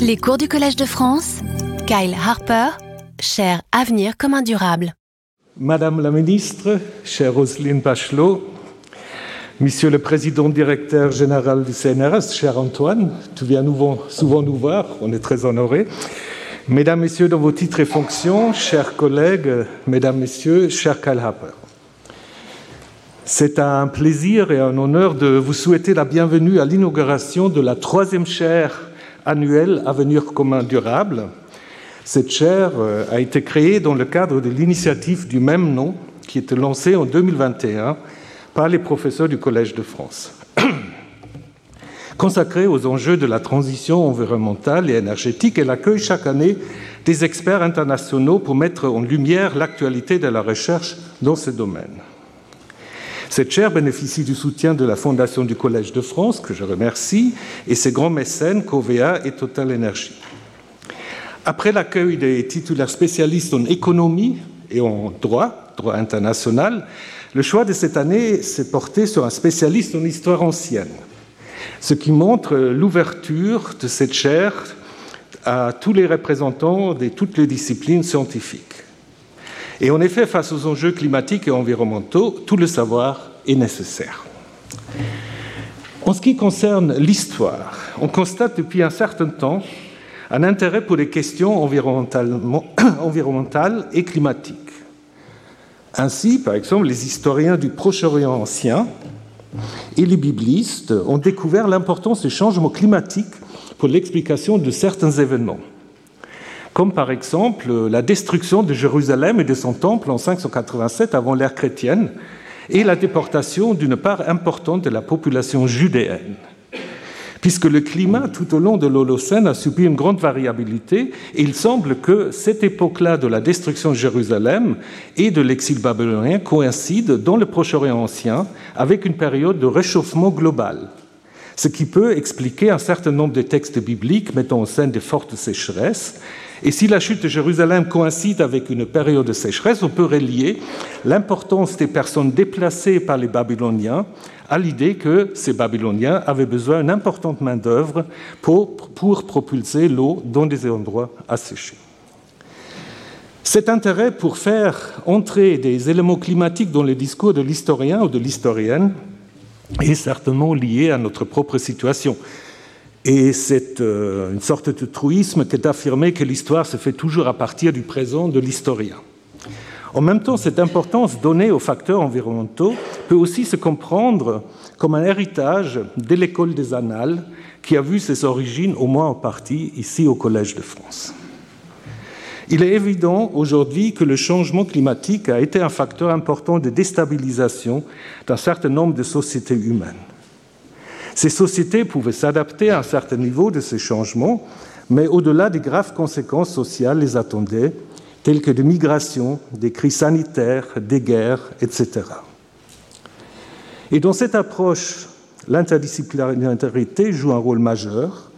Les cours du Collège de France, Kyle Harper, cher Avenir commun durable. Madame la ministre, chère Roselyne Bachelot, Monsieur le Président directeur général du CNRS, cher Antoine, tu viens souvent nous voir, on est très honorés. Mesdames, Messieurs, dans vos titres et fonctions, chers collègues, Mesdames, Messieurs, cher Kyle Harper. C'est un plaisir et un honneur de vous souhaiter la bienvenue à l'inauguration de la troisième chaire annuelle Avenir commun durable. Cette chaire euh, a été créée dans le cadre de l'initiative du même nom qui était lancée en 2021 par les professeurs du Collège de France. Consacrée aux enjeux de la transition environnementale et énergétique, elle accueille chaque année des experts internationaux pour mettre en lumière l'actualité de la recherche dans ce domaine. Cette chaire bénéficie du soutien de la Fondation du Collège de France, que je remercie, et ses grands mécènes, Covea et Total Energy. Après l'accueil des titulaires spécialistes en économie et en droit, droit international, le choix de cette année s'est porté sur un spécialiste en histoire ancienne, ce qui montre l'ouverture de cette chaire à tous les représentants de toutes les disciplines scientifiques. Et en effet, face aux enjeux climatiques et environnementaux, tout le savoir est nécessaire. En ce qui concerne l'histoire, on constate depuis un certain temps un intérêt pour les questions environnementales et climatiques. Ainsi, par exemple, les historiens du Proche-Orient ancien et les biblistes ont découvert l'importance des changements climatiques pour l'explication de certains événements, comme par exemple la destruction de Jérusalem et de son temple en 587 avant l'ère chrétienne et la déportation d'une part importante de la population judéenne. Puisque le climat tout au long de l'Holocène a subi une grande variabilité, il semble que cette époque-là de la destruction de Jérusalem et de l'exil babylonien coïncide dans le Proche-Orient ancien avec une période de réchauffement global, ce qui peut expliquer un certain nombre de textes bibliques mettant en scène de fortes sécheresses et si la chute de Jérusalem coïncide avec une période de sécheresse, on peut relier l'importance des personnes déplacées par les Babyloniens à l'idée que ces Babyloniens avaient besoin d'une importante main-d'œuvre pour, pour propulser l'eau dans des endroits asséchés. Cet intérêt pour faire entrer des éléments climatiques dans le discours de l'historien ou de l'historienne est certainement lié à notre propre situation. Et c'est euh, une sorte de truisme que d'affirmer que l'histoire se fait toujours à partir du présent de l'historien. En même temps, cette importance donnée aux facteurs environnementaux peut aussi se comprendre comme un héritage de l'école des annales qui a vu ses origines, au moins en partie, ici au Collège de France. Il est évident aujourd'hui que le changement climatique a été un facteur important de déstabilisation d'un certain nombre de sociétés humaines. Ces sociétés pouvaient s'adapter à un certain niveau de ces changements, mais au-delà des graves conséquences sociales les attendaient, telles que des migrations, des crises sanitaires, des guerres, etc. Et dans cette approche, l'interdisciplinarité joue un rôle majeur.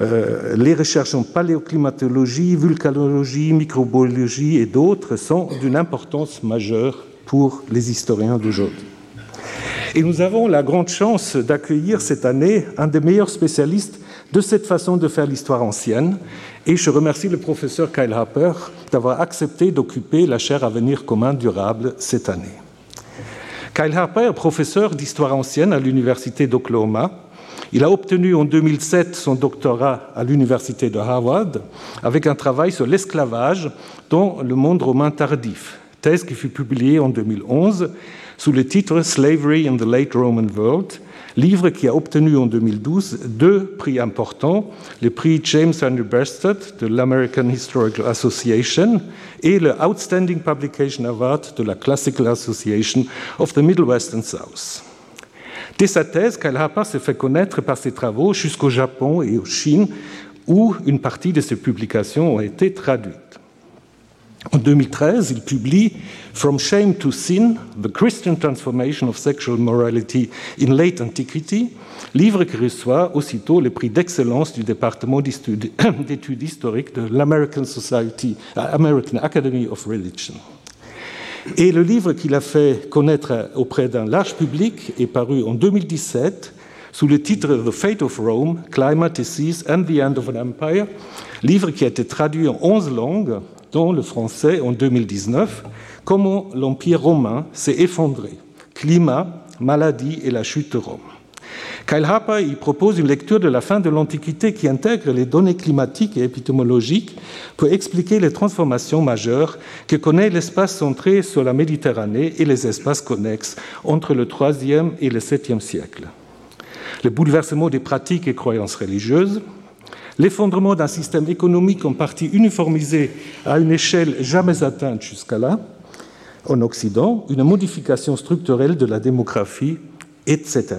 Euh, les recherches en paléoclimatologie, vulcanologie, microbiologie et d'autres sont d'une importance majeure pour les historiens d'aujourd'hui. Et nous avons la grande chance d'accueillir cette année un des meilleurs spécialistes de cette façon de faire l'histoire ancienne. Et je remercie le professeur Kyle Harper d'avoir accepté d'occuper la chaire Avenir commun durable cette année. Kyle Harper professeur d'histoire ancienne à l'université d'Oklahoma. Il a obtenu en 2007 son doctorat à l'université de Harvard avec un travail sur l'esclavage dans le monde romain tardif, thèse qui fut publiée en 2011 sous le titre Slavery in the Late Roman World, livre qui a obtenu en 2012 deux prix importants, le prix James Andrew Breasted de l'American Historical Association et le Outstanding Publication Award de la Classical Association of the Middle West and South. Dès sa thèse, Kalhapa s'est fait connaître par ses travaux jusqu'au Japon et au Chine, où une partie de ses publications ont été traduites. En 2013, il publie From Shame to Sin, The Christian Transformation of Sexual Morality in Late Antiquity, livre qui reçoit aussitôt le prix d'excellence du département d'études historiques de l'American Society, American Academy of Religion. Et le livre qu'il a fait connaître auprès d'un large public est paru en 2017 sous le titre The Fate of Rome, Climate, Disease and the End of an Empire, livre qui a été traduit en 11 langues, dont le français en 2019, Comment l'Empire romain s'est effondré, climat, maladie et la chute de Rome. Kyle Harper y propose une lecture de la fin de l'Antiquité qui intègre les données climatiques et épistémologiques pour expliquer les transformations majeures que connaît l'espace centré sur la Méditerranée et les espaces connexes entre le IIIe et le VIIe siècle. Le bouleversement des pratiques et croyances religieuses, l'effondrement d'un système économique en partie uniformisé à une échelle jamais atteinte jusqu'à là, en Occident, une modification structurelle de la démographie, etc.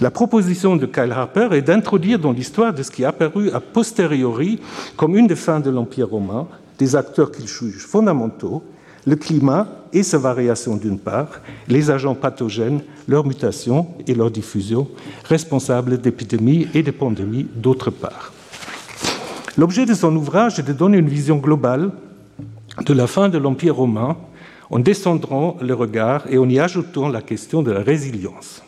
La proposition de Kyle Harper est d'introduire dans l'histoire de ce qui est apparu a posteriori comme une des fins de l'Empire romain des acteurs qu'il juge fondamentaux, le climat et sa variation d'une part, les agents pathogènes, leur mutation et leur diffusion, responsables d'épidémies et de pandémies d'autre part. L'objet de son ouvrage est de donner une vision globale de la fin de l'Empire romain en descendant le regard et en y ajoutant la question de la résilience.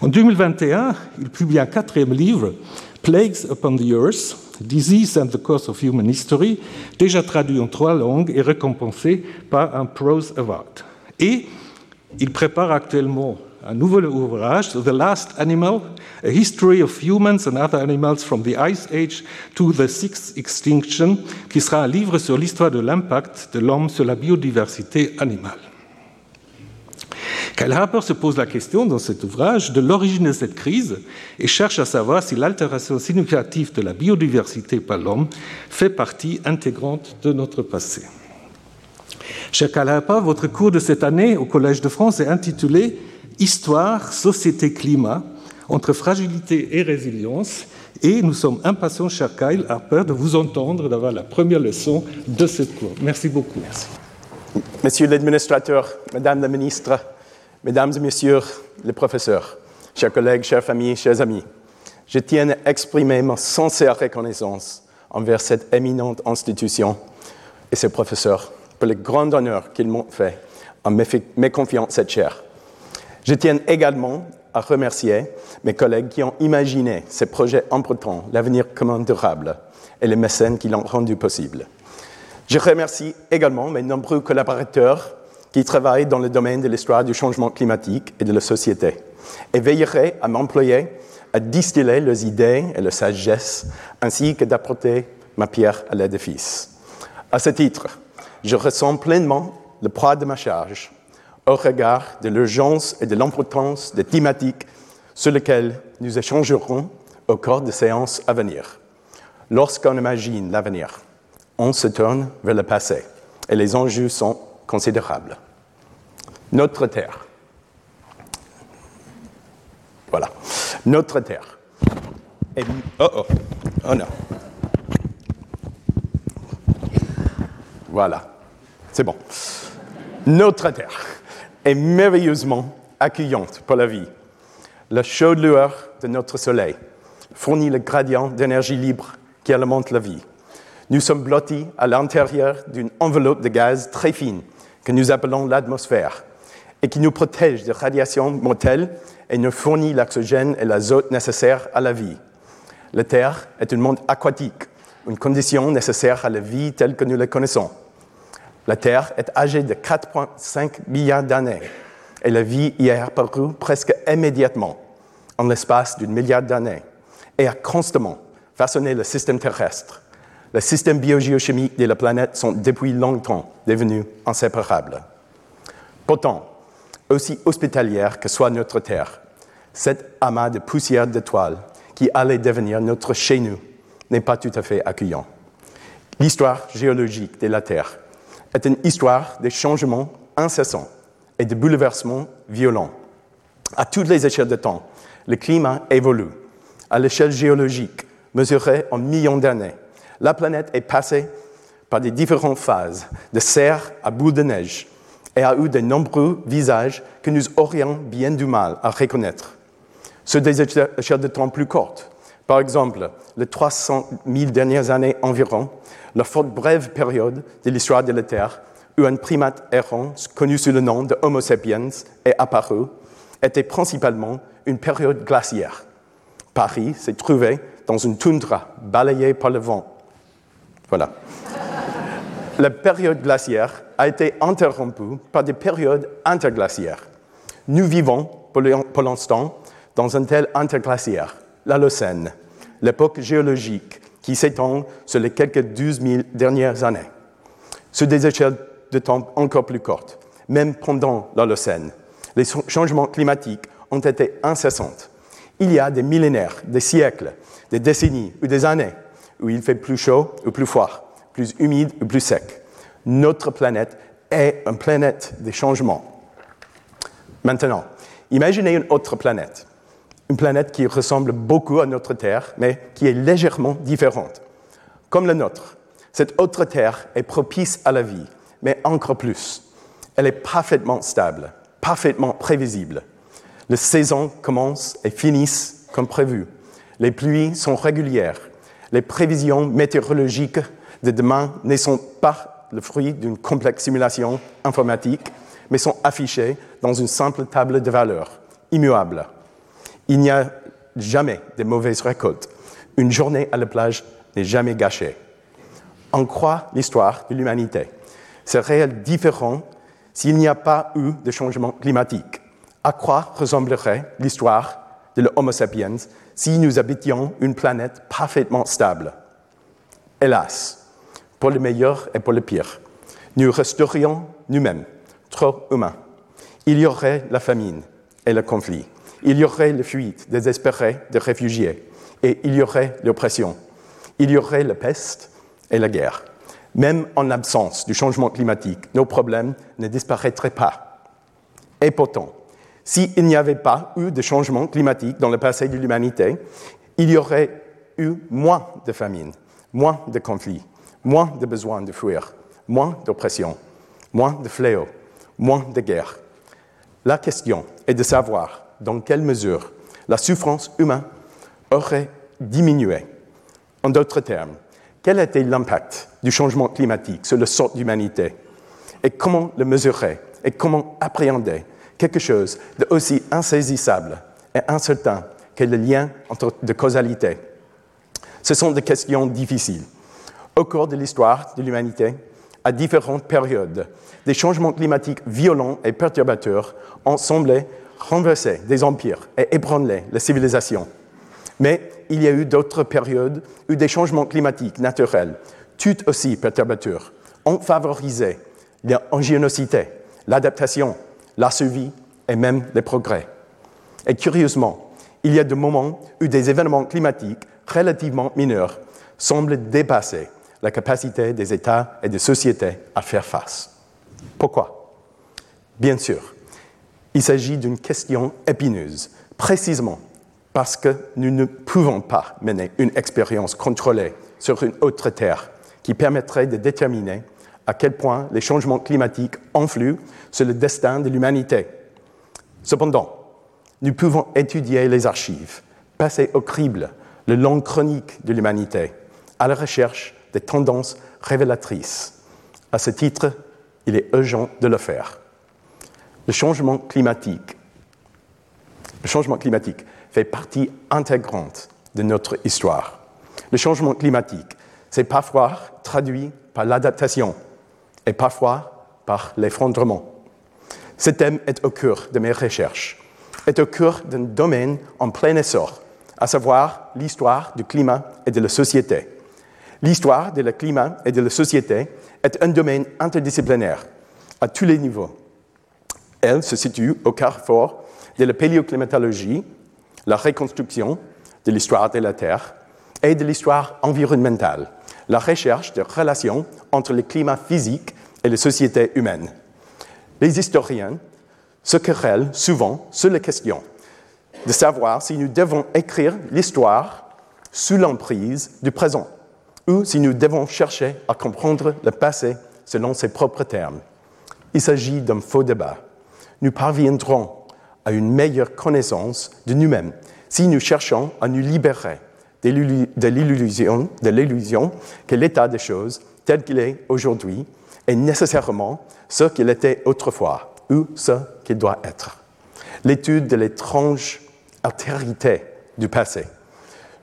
En 2021, il publie un quatrième livre, Plagues Upon the Earth, Disease and the Course of Human History, déjà traduit en trois langues et récompensé par un Prose Award. Et il prépare actuellement un nouvel ouvrage, The Last Animal, A History of Humans and Other Animals from the Ice Age to the Sixth Extinction, qui sera un livre sur l'histoire de l'impact de l'homme sur la biodiversité animale. Kyle Harper se pose la question dans cet ouvrage de l'origine de cette crise et cherche à savoir si l'altération significative de la biodiversité par l'homme fait partie intégrante de notre passé. Cher Harper, votre cours de cette année au Collège de France est intitulé Histoire, société, climat, entre fragilité et résilience. Et nous sommes impatients, cher Kyle Harper, de vous entendre, d'avoir la première leçon de ce cours. Merci beaucoup. Merci. Monsieur l'administrateur, Madame la ministre, Mesdames et Messieurs les professeurs, chers collègues, chères familles, chers amis, je tiens à exprimer ma sincère reconnaissance envers cette éminente institution et ses professeurs pour le grand honneur qu'ils m'ont fait en me confiant cette chaire. Je tiens également à remercier mes collègues qui ont imaginé ces projets importants, l'avenir commun durable et les mécènes qui l'ont rendu possible. Je remercie également mes nombreux collaborateurs qui travaillent dans le domaine de l'histoire du changement climatique et de la société et veillerai à m'employer à distiller leurs idées et leurs sagesse ainsi que d'apporter ma pierre à l'édifice. À ce titre, je ressens pleinement le poids de ma charge au regard de l'urgence et de l'importance des thématiques sur lesquelles nous échangerons au cours des séances à venir. Lorsqu'on imagine l'avenir, on se tourne vers le passé et les enjeux sont considérables. Notre Terre. Voilà. Notre Terre. Oh oh. Oh non. Voilà. C'est bon. Notre Terre est merveilleusement accueillante pour la vie. La chaude lueur de notre Soleil fournit le gradient d'énergie libre qui alimente la vie. Nous sommes blottis à l'intérieur d'une enveloppe de gaz très fine que nous appelons l'atmosphère et qui nous protège des radiations mortelles et nous fournit l'oxygène et l'azote nécessaires à la vie. La Terre est un monde aquatique, une condition nécessaire à la vie telle que nous la connaissons. La Terre est âgée de 4,5 milliards d'années et la vie y est apparue presque immédiatement, en l'espace d'une milliard d'années, et a constamment façonné le système terrestre. Les systèmes biogéochimiques de la planète sont depuis longtemps devenus inséparables. Pourtant, aussi hospitalière que soit notre Terre, cet amas de poussière d'étoiles qui allait devenir notre chez nous n'est pas tout à fait accueillant. L'histoire géologique de la Terre est une histoire de changements incessants et de bouleversements violents. À toutes les échelles de temps, le climat évolue. À l'échelle géologique, mesurée en millions d'années, la planète est passée par des différentes phases, de serre à boule de neige, et a eu de nombreux visages que nous aurions bien du mal à reconnaître. Sur des échelles de temps plus courtes, par exemple, les 300 000 dernières années environ, la forte brève période de l'histoire de la Terre où un primate errant, connu sous le nom de Homo sapiens, est apparu, était principalement une période glaciaire. Paris s'est trouvé dans une toundra balayée par le vent. Voilà. La période glaciaire a été interrompue par des périodes interglaciaires. Nous vivons, pour l'instant, dans un tel interglaciaire, l'Holocène, l'époque géologique qui s'étend sur les quelques 12 000 dernières années, sur des échelles de temps encore plus courtes, même pendant l'Holocène. Les changements climatiques ont été incessants. Il y a des millénaires, des siècles, des décennies ou des années où il fait plus chaud ou plus froid, plus humide ou plus sec. Notre planète est une planète des changements. Maintenant, imaginez une autre planète, une planète qui ressemble beaucoup à notre Terre, mais qui est légèrement différente. Comme la nôtre, cette autre Terre est propice à la vie, mais encore plus. Elle est parfaitement stable, parfaitement prévisible. Les saisons commencent et finissent comme prévu. Les pluies sont régulières. Les prévisions météorologiques de demain ne sont pas le fruit d'une complexe simulation informatique, mais sont affichées dans une simple table de valeurs, immuable. Il n'y a jamais de mauvaises récoltes. Une journée à la plage n'est jamais gâchée. On croit l'histoire de l'humanité. Serait différent s'il n'y a pas eu de changement climatique? À quoi ressemblerait l'histoire de l'Homo sapiens si nous habitions une planète parfaitement stable? Hélas, pour le meilleur et pour le pire, nous resterions nous-mêmes trop humains. Il y aurait la famine et le conflit. Il y aurait les fuites désespérées de réfugiés. Et il y aurait l'oppression. Il y aurait la peste et la guerre. Même en absence du changement climatique, nos problèmes ne disparaîtraient pas. Et pourtant, s'il n'y avait pas eu de changement climatique dans le passé de l'humanité, il y aurait eu moins de famine, moins de conflits, moins de besoin de fuir, moins d'oppression, moins de fléaux, moins de guerres. La question est de savoir dans quelle mesure la souffrance humaine aurait diminué. En d'autres termes, quel était l'impact du changement climatique sur le sort d'humanité? Et comment le mesurer et comment appréhender quelque chose d'aussi insaisissable et incertain que le lien entre de causalité? Ce sont des questions difficiles. Au cours de l'histoire de l'humanité, à différentes périodes, des changements climatiques violents et perturbateurs ont semblé renverser des empires et ébranler la civilisation. Mais il y a eu d'autres périodes où des changements climatiques naturels, tout aussi perturbateurs, ont favorisé l'ingéniosité, l'adaptation, la survie et même les progrès. Et curieusement, il y a des moments où des événements climatiques relativement mineurs semblent dépasser la capacité des États et des sociétés à faire face. Pourquoi? Bien sûr, il s'agit d'une question épineuse, précisément parce que nous ne pouvons pas mener une expérience contrôlée sur une autre Terre qui permettrait de déterminer à quel point les changements climatiques influent sur le destin de l'humanité. Cependant, nous pouvons étudier les archives, passer au crible le long chronique de l'humanité, à la recherche des tendances révélatrices. À ce titre, il est urgent de le faire. Le changement climatique, le changement climatique fait partie intégrante de notre histoire. Le changement climatique, c'est parfois traduit par l'adaptation et parfois par l'effondrement. Ce thème est au cœur de mes recherches, est au cœur d'un domaine en plein essor, à savoir l'histoire du climat et de la société. L'histoire du climat et de la société est un domaine interdisciplinaire à tous les niveaux. Elle se situe au carrefour de la paléoclimatologie, la reconstruction de l'histoire de la Terre et de l'histoire environnementale, la recherche de relations entre le climat physique et les sociétés humaines. Les historiens se querellent souvent sur la question de savoir si nous devons écrire l'histoire sous l'emprise du présent ou si nous devons chercher à comprendre le passé selon ses propres termes. Il s'agit d'un faux débat. Nous parviendrons à une meilleure connaissance de nous-mêmes si nous cherchons à nous libérer de l'illusion que l'état des choses tel qu'il est aujourd'hui est nécessairement ce qu'il était autrefois ou ce qu'il doit être. L'étude de l'étrange altérité du passé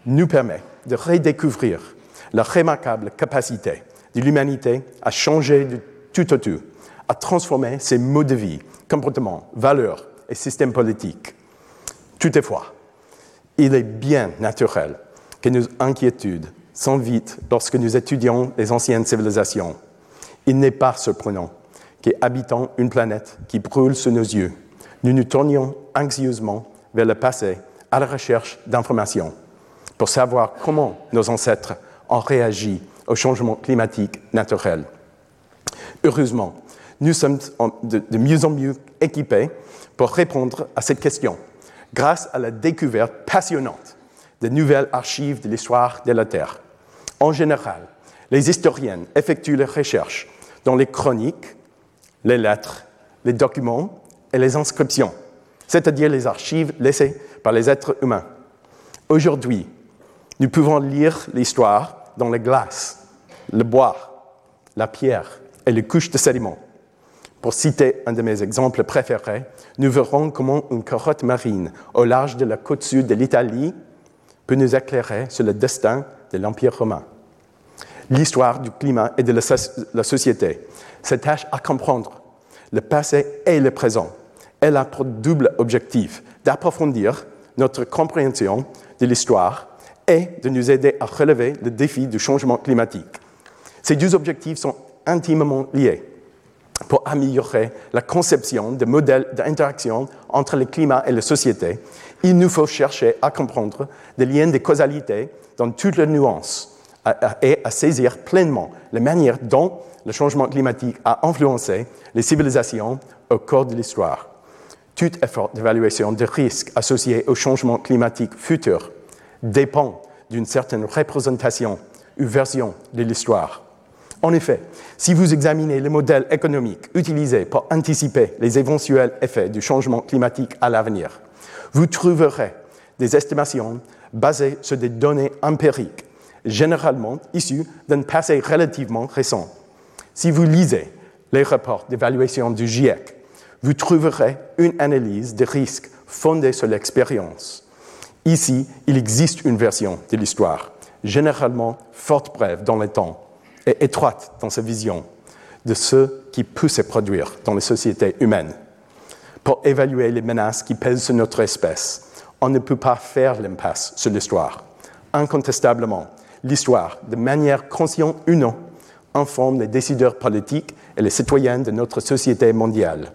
nous permet de redécouvrir la remarquable capacité de l'humanité à changer du tout au tout, à transformer ses modes de vie, comportements, valeurs et systèmes politiques. Toutefois, il est bien naturel que nos inquiétudes s'envitent lorsque nous étudions les anciennes civilisations. Il n'est pas surprenant qu'habitant une planète qui brûle sous nos yeux, nous nous tournions anxieusement vers le passé à la recherche d'informations pour savoir comment nos ancêtres ont réagi au changement climatique naturel. Heureusement, nous sommes de, mieux en mieux équipés pour répondre à cette question grâce à la découverte passionnante de nouvelles archives de l'histoire de la Terre. En général, les historiens effectuent leurs recherches dans les chroniques, les lettres, les documents et les inscriptions, c'est-à-dire les archives laissées par les êtres humains. Aujourd'hui, nous pouvons lire l'histoire dans les glaces, le bois, la pierre et les couches de sédiments. Pour citer un de mes exemples préférés, nous verrons comment une carotte marine au large de la côte sud de l'Italie peut nous éclairer sur le destin de l'Empire romain. L'histoire du climat et de la société s'attache à comprendre le passé et le présent. Elle a pour double objectif d'approfondir notre compréhension de l'histoire et de nous aider à relever le défi du changement climatique. Ces deux objectifs sont intimement liés. Pour améliorer la conception de modèles d'interaction entre le climat et la société, il nous faut chercher à comprendre des liens de causalité dans toutes leurs nuances et à saisir pleinement la manière dont le changement climatique a influencé les civilisations au cours de l'histoire. Tout effort d'évaluation des risques associés au changement climatique futur dépend d'une certaine représentation ou version de l'histoire. En effet, si vous examinez les modèles économiques utilisés pour anticiper les éventuels effets du changement climatique à l'avenir, vous trouverez des estimations basées sur des données empiriques, généralement issues d'un passé relativement récent. Si vous lisez les rapports d'évaluation du GIEC, vous trouverez une analyse des risques fondée sur l'expérience Ici, il existe une version de l'histoire, généralement forte brève dans le temps et étroite dans sa vision de ce qui peut se produire dans les sociétés humaines. Pour évaluer les menaces qui pèsent sur notre espèce, on ne peut pas faire l'impasse sur l'histoire. Incontestablement, l'histoire, de manière consciente ou non, informe les décideurs politiques et les citoyens de notre société mondiale.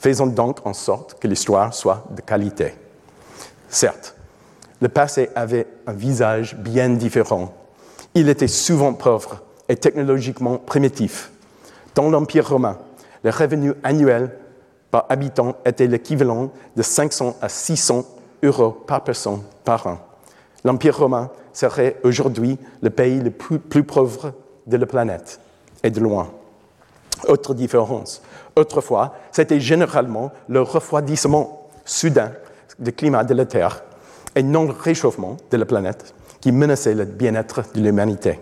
Faisons donc en sorte que l'histoire soit de qualité. Certes, le passé avait un visage bien différent. Il était souvent pauvre et technologiquement primitif. Dans l'Empire romain, le revenu annuel par habitant était l'équivalent de 500 à 600 euros par personne par an. L'Empire romain serait aujourd'hui le pays le plus, pauvre de la planète, et de loin. Autre différence, autrefois, c'était généralement le refroidissement soudain du climat de la Terre et non le réchauffement de la planète qui menaçait le bien-être de l'humanité.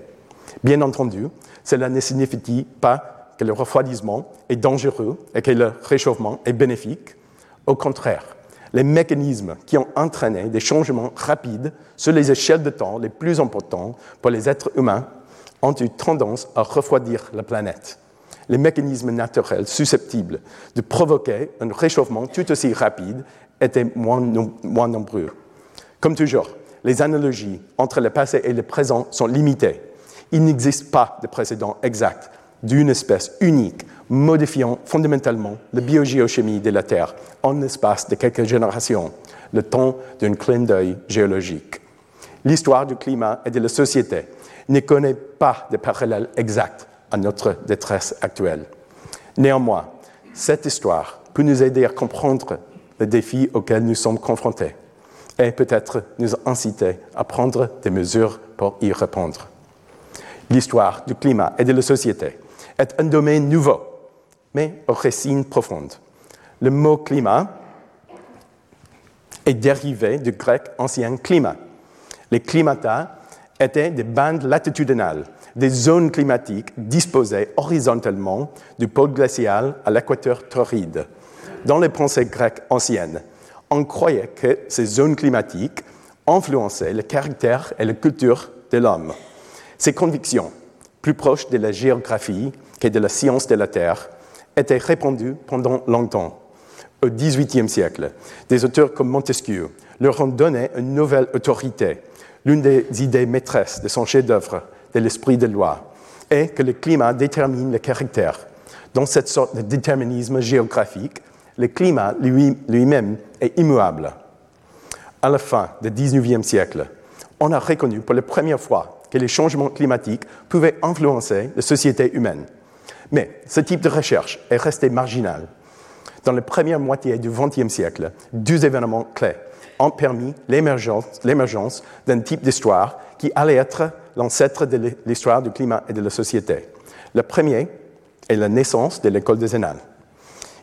Bien entendu, cela ne signifie pas que le refroidissement est dangereux et que le réchauffement est bénéfique. Au contraire, les mécanismes qui ont entraîné des changements rapides sur les échelles de temps les plus importants pour les êtres humains ont eu tendance à refroidir la planète. Les mécanismes naturels susceptibles de provoquer un réchauffement tout aussi rapide étaient moins, moins nombreux. Comme toujours, les analogies entre le passé et le présent sont limitées. Il n'existe pas de précédent exact d'une espèce unique modifiant fondamentalement la biogéochimie de la Terre en l'espace de quelques générations, le temps d'un clin d'œil géologique. L'histoire du climat et de la société ne connaît pas de parallèle exact à notre détresse actuelle. Néanmoins, cette histoire peut nous aider à comprendre les défis auxquels nous sommes confrontés et peut-être nous inciter à prendre des mesures pour y répondre. L'histoire du climat et de la société est un domaine nouveau, mais aux racines profondes. Le mot climat est dérivé du grec ancien climat. Les climata étaient des bandes latitudinales, des zones climatiques disposées horizontalement du pôle glacial à l'équateur torride. Dans les pensées grecques anciennes, On croyait que ces zones climatiques influençaient le caractère et la culture de l'homme. Ces convictions, plus proches de la géographie que de la science de la Terre, étaient répandues pendant longtemps. Au XVIIIe siècle, des auteurs comme Montesquieu leur ont donné une nouvelle autorité. L'une des idées maîtresses de son chef-d'œuvre, de l'esprit de loi, est que le climat détermine le caractère. Dans cette sorte de déterminisme géographique, le climat lui-même est immuable. À la fin du XIXe siècle, on a reconnu pour la première fois que les changements climatiques pouvaient influencer la société humaine. Mais ce type de recherche est resté marginal. Dans la première moitié du XXe siècle, deux événements clés ont permis l'émergence d'un type d'histoire qui allait être l'ancêtre de l'histoire du climat et de la société. Le premier est la naissance de l'école des Annales.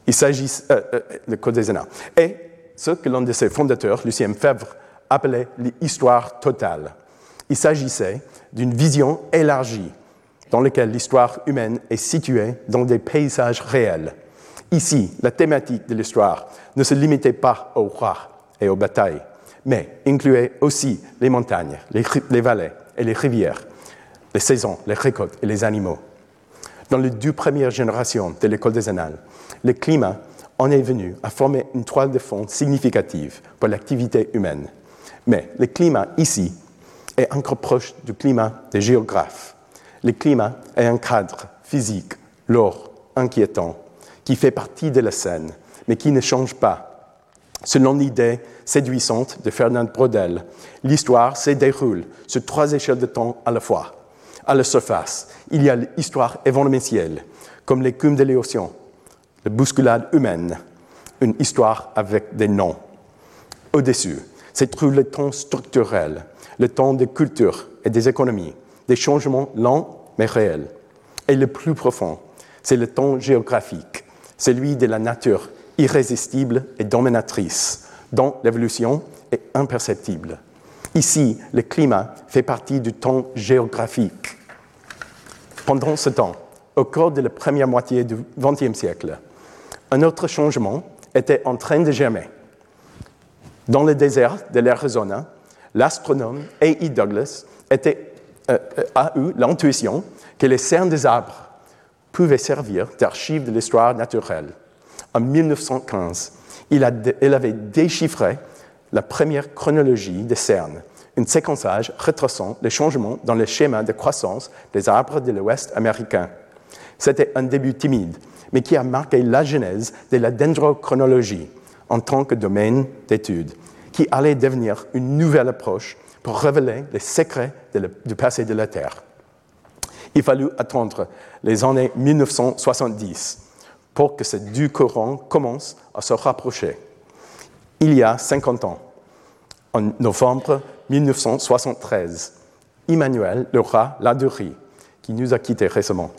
Il s'agit euh, euh, l'école des Annales. Et ce que l'un de ses fondateurs, Lucien Febvre, appelait l'histoire totale. Il s'agissait d'une vision élargie dans laquelle l'histoire humaine est située dans des paysages réels. Ici, la thématique de l'histoire ne se limitait pas aux rois et aux batailles, mais incluait aussi les montagnes, les, vallées et les rivières, les saisons, les récoltes et les animaux. Dans les deux premières générations de l'école des annales, le climat en est venu à former une toile de fond significative pour l'activité humaine. Mais le climat ici est encore proche du climat des géographes. Le climat est un cadre physique lourd, inquiétant, qui fait partie de la scène, mais qui ne change pas Selon l'idée séduisante de Fernand Brodel, l'histoire se déroule sur trois échelles de temps à la fois. À la surface, il y a l'histoire événementielle, comme l'écume de l'océan, la bousculade humaine, une histoire avec des noms. Au-dessus, se trouve le temps structurel, le temps des cultures et des économies, des changements lents mais réels. Et le plus profond, c'est le temps géographique, celui de la nature irrésistible et dominatrice, dont l'évolution est imperceptible. Ici, le climat fait partie du temps géographique. Pendant ce temps, au cours de la première moitié du XXe siècle, un autre changement était en train de germer. Dans le désert de l'Arizona, l'astronome A.E. Douglas euh, euh, a eu l'intuition que les cernes des arbres pouvaient servir d'archives de l'histoire naturelle en 1915, il, avait déchiffré la première chronologie des cernes, un séquençage retraçant les changements dans le schéma de croissance des arbres de l'Ouest américain. C'était un début timide, mais qui a marqué la genèse de la dendrochronologie en tant que domaine d'étude, qui allait devenir une nouvelle approche pour révéler les secrets du passé de la Terre. Il fallut attendre les années 1970 pour que ces deux courants commencent à se rapprocher. Il y a 50 ans, en novembre 1973, Emmanuel Lerat Ladurie, qui nous a quittés récemment,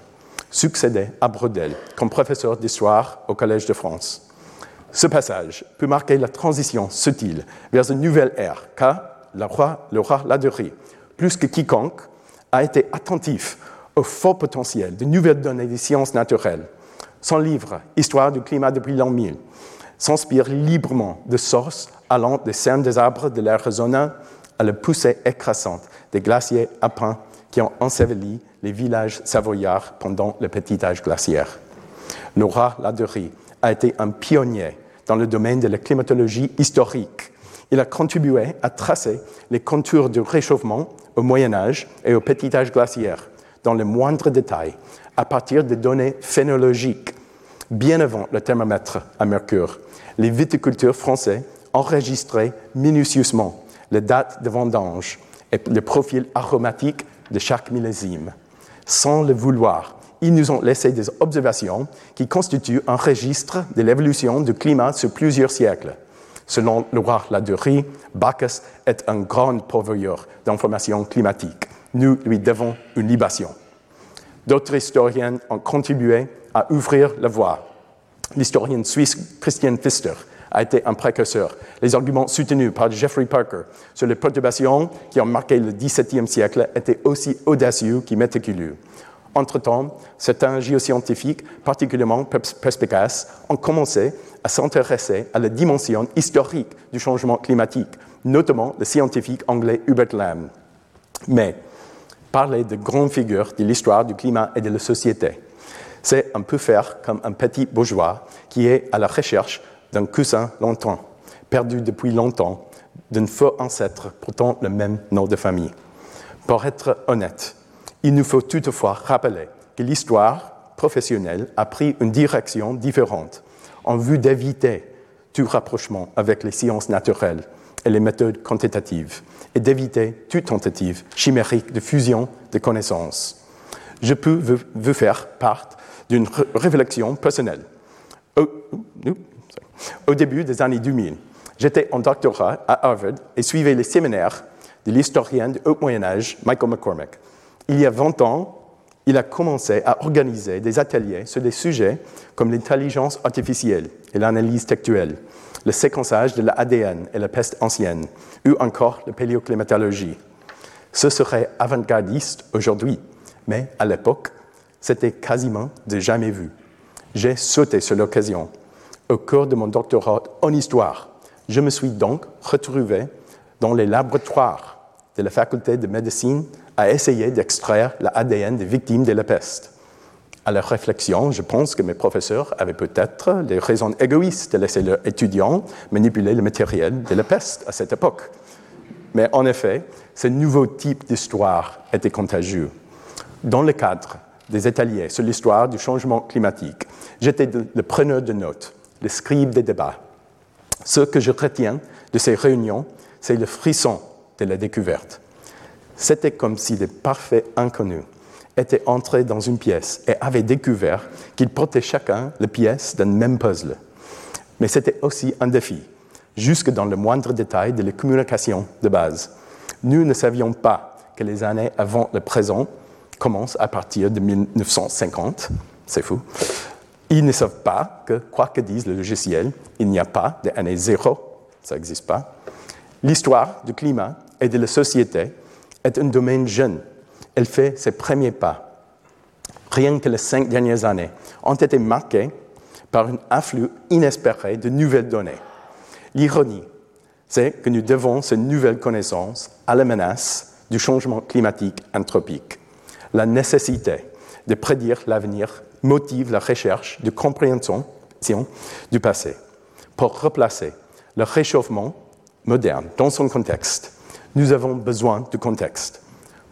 succédait à Brodel comme professeur d'histoire au Collège de France. Ce passage peut marquer la transition subtile vers une nouvelle ère, car le roi, le plus que quiconque, a été attentif au fort potentiel de nouvelles données des sciences naturelles son livre, Histoire du climat depuis l'an 1000, s'inspire librement de sources allant des cernes des arbres de l'Arizona à la poussée écrasante des glaciers alpins qui ont enseveli les villages savoyards pendant le petit âge glaciaire. Laura Laderie a été un pionnier dans le domaine de la climatologie historique. Il a contribué à tracer les contours du réchauffement au Moyen Âge et au petit âge glaciaire dans le moindre détail à partir de données phénologiques, bien avant le thermomètre à mercure. Les viticulteurs français enregistraient minutieusement les dates de vendange et le profil aromatique de chaque millésime. Sans le vouloir, ils nous ont laissé des observations qui constituent un registre de l'évolution du climat sur plusieurs siècles. Selon le roi Ladurie, Bacchus est un grand pourvoyeur d'informations climatiques. Nous lui devons une libation. D'autres historiens ont contribué à ouvrir la voie. L'historien suisse Christian Pfister a été un précurseur. Les arguments soutenus par Jeffrey Parker sur les perturbations qui ont marqué le XVIIe siècle étaient aussi audacieux que méticuleux. Entre-temps, certains géoscientifiques particulièrement perspicaces ont commencé à s'intéresser à la dimension historique du changement climatique, notamment le scientifique anglais Hubert Lamb. Mais parler de grandes figures de l'histoire du climat et de la société, c'est un peu faire comme un petit bourgeois qui est à la recherche d'un cousin longtemps, perdu depuis longtemps, d'un faux ancêtre portant le même nom de famille. Pour être honnête, il nous faut toutefois rappeler que l'histoire professionnelle a pris une direction différente en vue d'éviter tout rapprochement avec les sciences naturelles et les méthodes quantitatives et d'éviter toute tentative chimérique de fusion de connaissances. Je peux vous faire part d'une réflexion personnelle. Au, début des années 2000, j'étais en doctorat à Harvard et suivais les séminaires de l'historien du Haut Moyen Âge, Michael McCormick. Il y a 20 ans, il a commencé à organiser des ateliers sur des sujets comme l'intelligence artificielle et l'analyse textuelle, le séquençage de l'ADN et la peste ancienne, ou encore la paléoclimatologie. Ce serait avant-gardiste aujourd'hui, mais à l'époque, c'était quasiment de jamais vu. J'ai sauté sur l'occasion. Au cours de mon doctorat en histoire, je me suis donc retrouvé dans les laboratoires de la faculté de médecine à essayer d'extraire l'ADN des victimes de la peste. À la réflexion, je pense que mes professeurs avaient peut-être des raisons égoïstes de laisser leurs étudiants manipuler le matériel de la peste à cette époque. Mais en effet, ce nouveau type d'histoire était contagieux. Dans le cadre des ateliers sur l'histoire du changement climatique, j'étais le preneur de notes, le scribe des débats. Ce que je retiens de ces réunions, c'est le frisson de la découverte. C'était comme si des parfaits inconnus étaient entrés dans une pièce et avaient découvert qu'ils portaient chacun la pièce d'un même puzzle. Mais c'était aussi un défi, jusque dans le moindre détail de la communication de base. Nous ne savions pas que les années avant le présent commencent à partir de 1950. C'est fou. Ils ne savent pas que, quoi que dise le logiciel, il n'y a pas d'année zéro. Ça n'existe pas. L'histoire du climat et de la société est un domaine jeune. Elle fait ses premiers pas. Rien que les cinq dernières années ont été marquées par un afflux inespéré de nouvelles données. L'ironie, c'est que nous devons ces nouvelles connaissances à la menace du changement climatique anthropique. La nécessité de prédire l'avenir motive la recherche de compréhension du passé pour replacer le réchauffement moderne dans son contexte nous avons besoin de contexte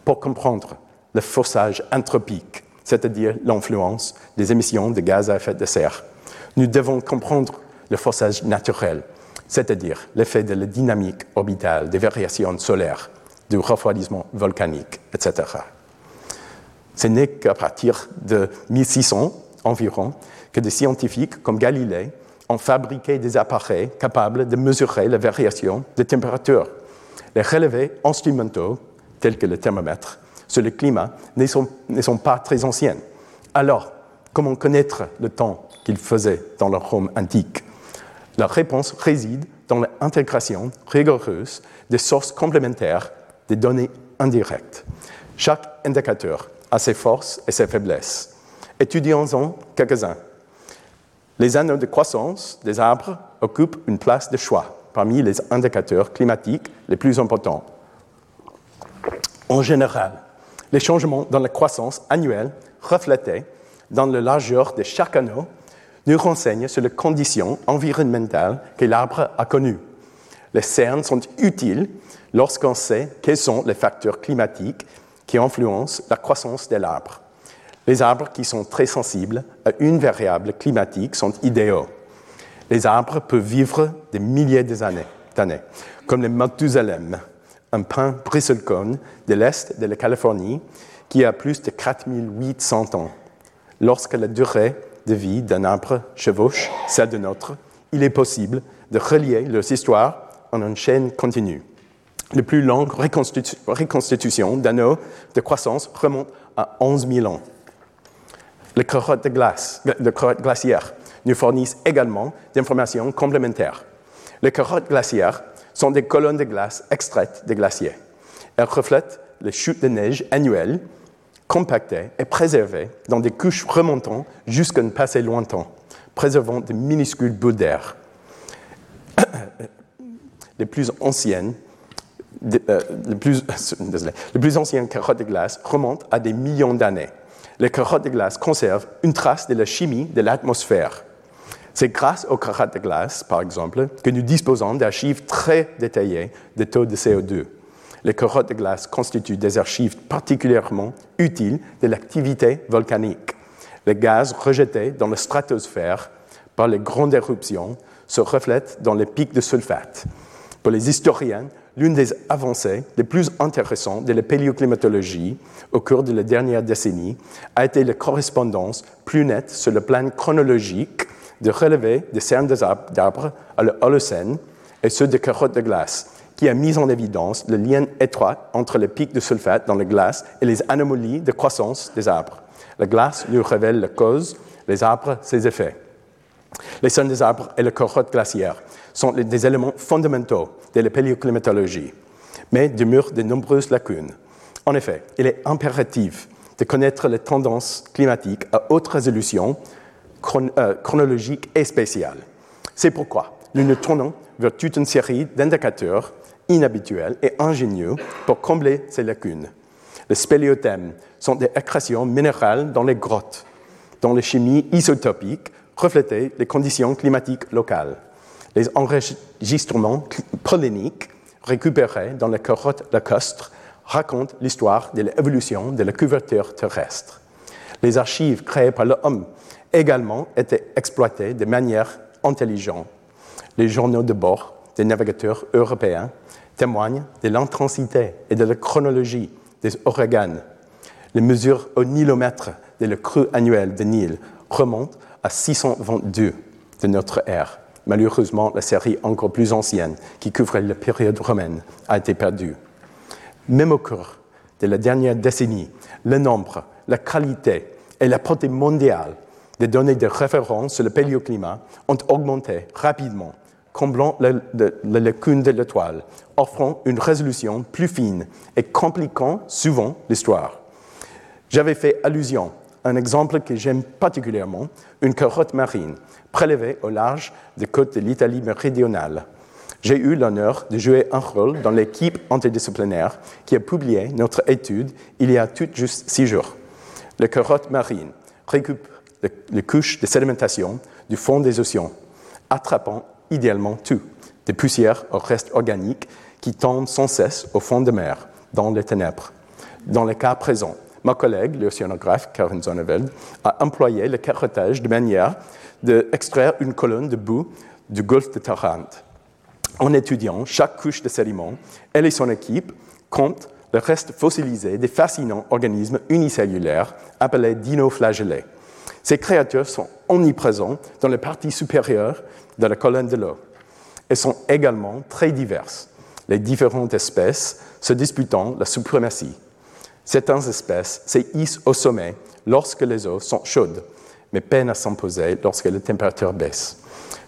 pour comprendre le forçage anthropique, c'est-à-dire l'influence des émissions de gaz à effet de serre. Nous devons comprendre le forçage naturel, c'est-à-dire l'effet de la dynamique orbitale, des variations solaires, du refroidissement volcanique, etc. Ce n'est qu'à partir de 1600 environ que des scientifiques comme Galilée ont fabriqué des appareils capables de mesurer la variation de température les relevés instrumentaux, tels que le thermomètre, sur le climat ne sont, pas très anciennes. Alors, comment connaître le temps qu'ils faisaient dans leur Rome antique? La réponse réside dans l'intégration rigoureuse des sources complémentaires des données indirectes. Chaque indicateur a ses forces et ses faiblesses. Étudions-en quelques-uns. Les anneaux de croissance des arbres occupent une place de choix parmi les indicateurs climatiques les plus importants. En général, les changements dans la croissance annuelle reflétés dans la largeur de chaque anneau nous renseignent sur les conditions environnementales que l'arbre a connues. Les cernes sont utiles lorsqu'on sait quels sont les facteurs climatiques qui influencent la croissance de l'arbre. Les arbres qui sont très sensibles à une variable climatique sont idéaux les arbres peuvent vivre des milliers d'années, comme le Mathusalem, un pin bristlecone de l'est de la Californie qui a plus de 4800 ans. Lorsque la durée de vie d'un arbre chevauche celle de notre, il est possible de relier leurs histoires en une chaîne continue. La plus longue reconstitution d'anneaux de croissance remonte à 11 000 ans. Les carottes de glace, de carottes glaciaires nous fournissent également d'informations complémentaires. Les carottes glaciaires sont des colonnes de glace extraites des glaciers. Elles reflètent les chutes de neige annuelles compactées et préservées dans des couches remontant jusqu'à un passé lointain, préservant de minuscules bouts d'air. les plus anciennes euh, les, plus, les plus anciennes carottes de glace remontent à des millions d'années. Les carottes de glace conservent une trace de la chimie de l'atmosphère. C'est grâce aux carottes de glace, par exemple, que nous disposons d'archives très détaillées des taux de CO2. Les carottes de glace constituent des archives particulièrement utiles de l'activité volcanique. Les gaz rejetés dans la stratosphère par les grandes éruptions se reflètent dans les pics de sulfate. Pour les historiens, l'une des avancées les plus intéressantes de la paléoclimatologie au cours de la dernière décennie a été la correspondance plus nette sur le plan chronologique de relever des cernes d'arbres à l'Holocène et ceux de carottes de glace, qui a mis en évidence le lien étroit entre les pics de sulfate dans la glace et les anomalies de croissance des arbres. La glace nous révèle la cause, les arbres ses effets. Les cernes des arbres et les carottes glaciaires sont des éléments fondamentaux de la paléoclimatologie, mais demeurent de nombreuses lacunes. En effet, il est impératif de connaître les tendances climatiques à haute résolution, euh, chronologique et spatiale. C'est pourquoi nous nous tournons vers toute une série d'indicateurs inhabituels et ingénieux pour combler ces lacunes. Les spéléothèmes sont des accrétions minérales dans les grottes, dont les chimies isotopiques reflétaient les conditions climatiques locales. Les enregistrements polliniques récupérés dans les carottes lacustres racontent l'histoire de l'évolution de la couverture terrestre. Les archives créées par l'homme également étaient exploitées de manière intelligente. Les journaux de bord des navigateurs européens témoignent de l'intensité et de la chronologie des ouragans. Les mesures au nilomètre de la crue annuelle de Nil remontent à 622 de notre ère. Malheureusement, la série encore plus ancienne, qui couvrait la période romaine, a été perdue. Même au cours de la dernière décennie, le nombre, la qualité et la portée mondiale des données de référence sur le paléoclimat ont augmenté rapidement, comblant la, lacune de l'étoile, offrant une résolution plus fine et compliquant souvent l'histoire. J'avais fait allusion un exemple que j'aime particulièrement, une carotte marine prélevée au large des côtes de l'Italie méridionale. J'ai eu l'honneur de jouer un rôle dans l'équipe interdisciplinaire qui a publié notre étude il y a tout juste six jours. La carotte marine récupère les couches de sédimentation du fond des océans, attrapant idéalement tout, des poussières aux restes organiques qui tombent sans cesse au fond de mer, dans les ténèbres. Dans le cas présent, ma collègue, l'océanographe Karen Zonneveld, a employé le carottage de manière d'extraire une colonne de boue du golfe de Tarente. En étudiant chaque couche de sédiments, elle et son équipe comptent le reste fossilisé des fascinants organismes unicellulaires appelés dinoflagellés. Ces créatures sont omniprésentes dans les parties supérieures de la colonne de l'eau. Elles sont également très diverses, les différentes espèces se disputant la suprématie. Certaines espèces s'hissent au sommet lorsque les eaux sont chaudes, mais peinent à s'imposer lorsque la température baisse.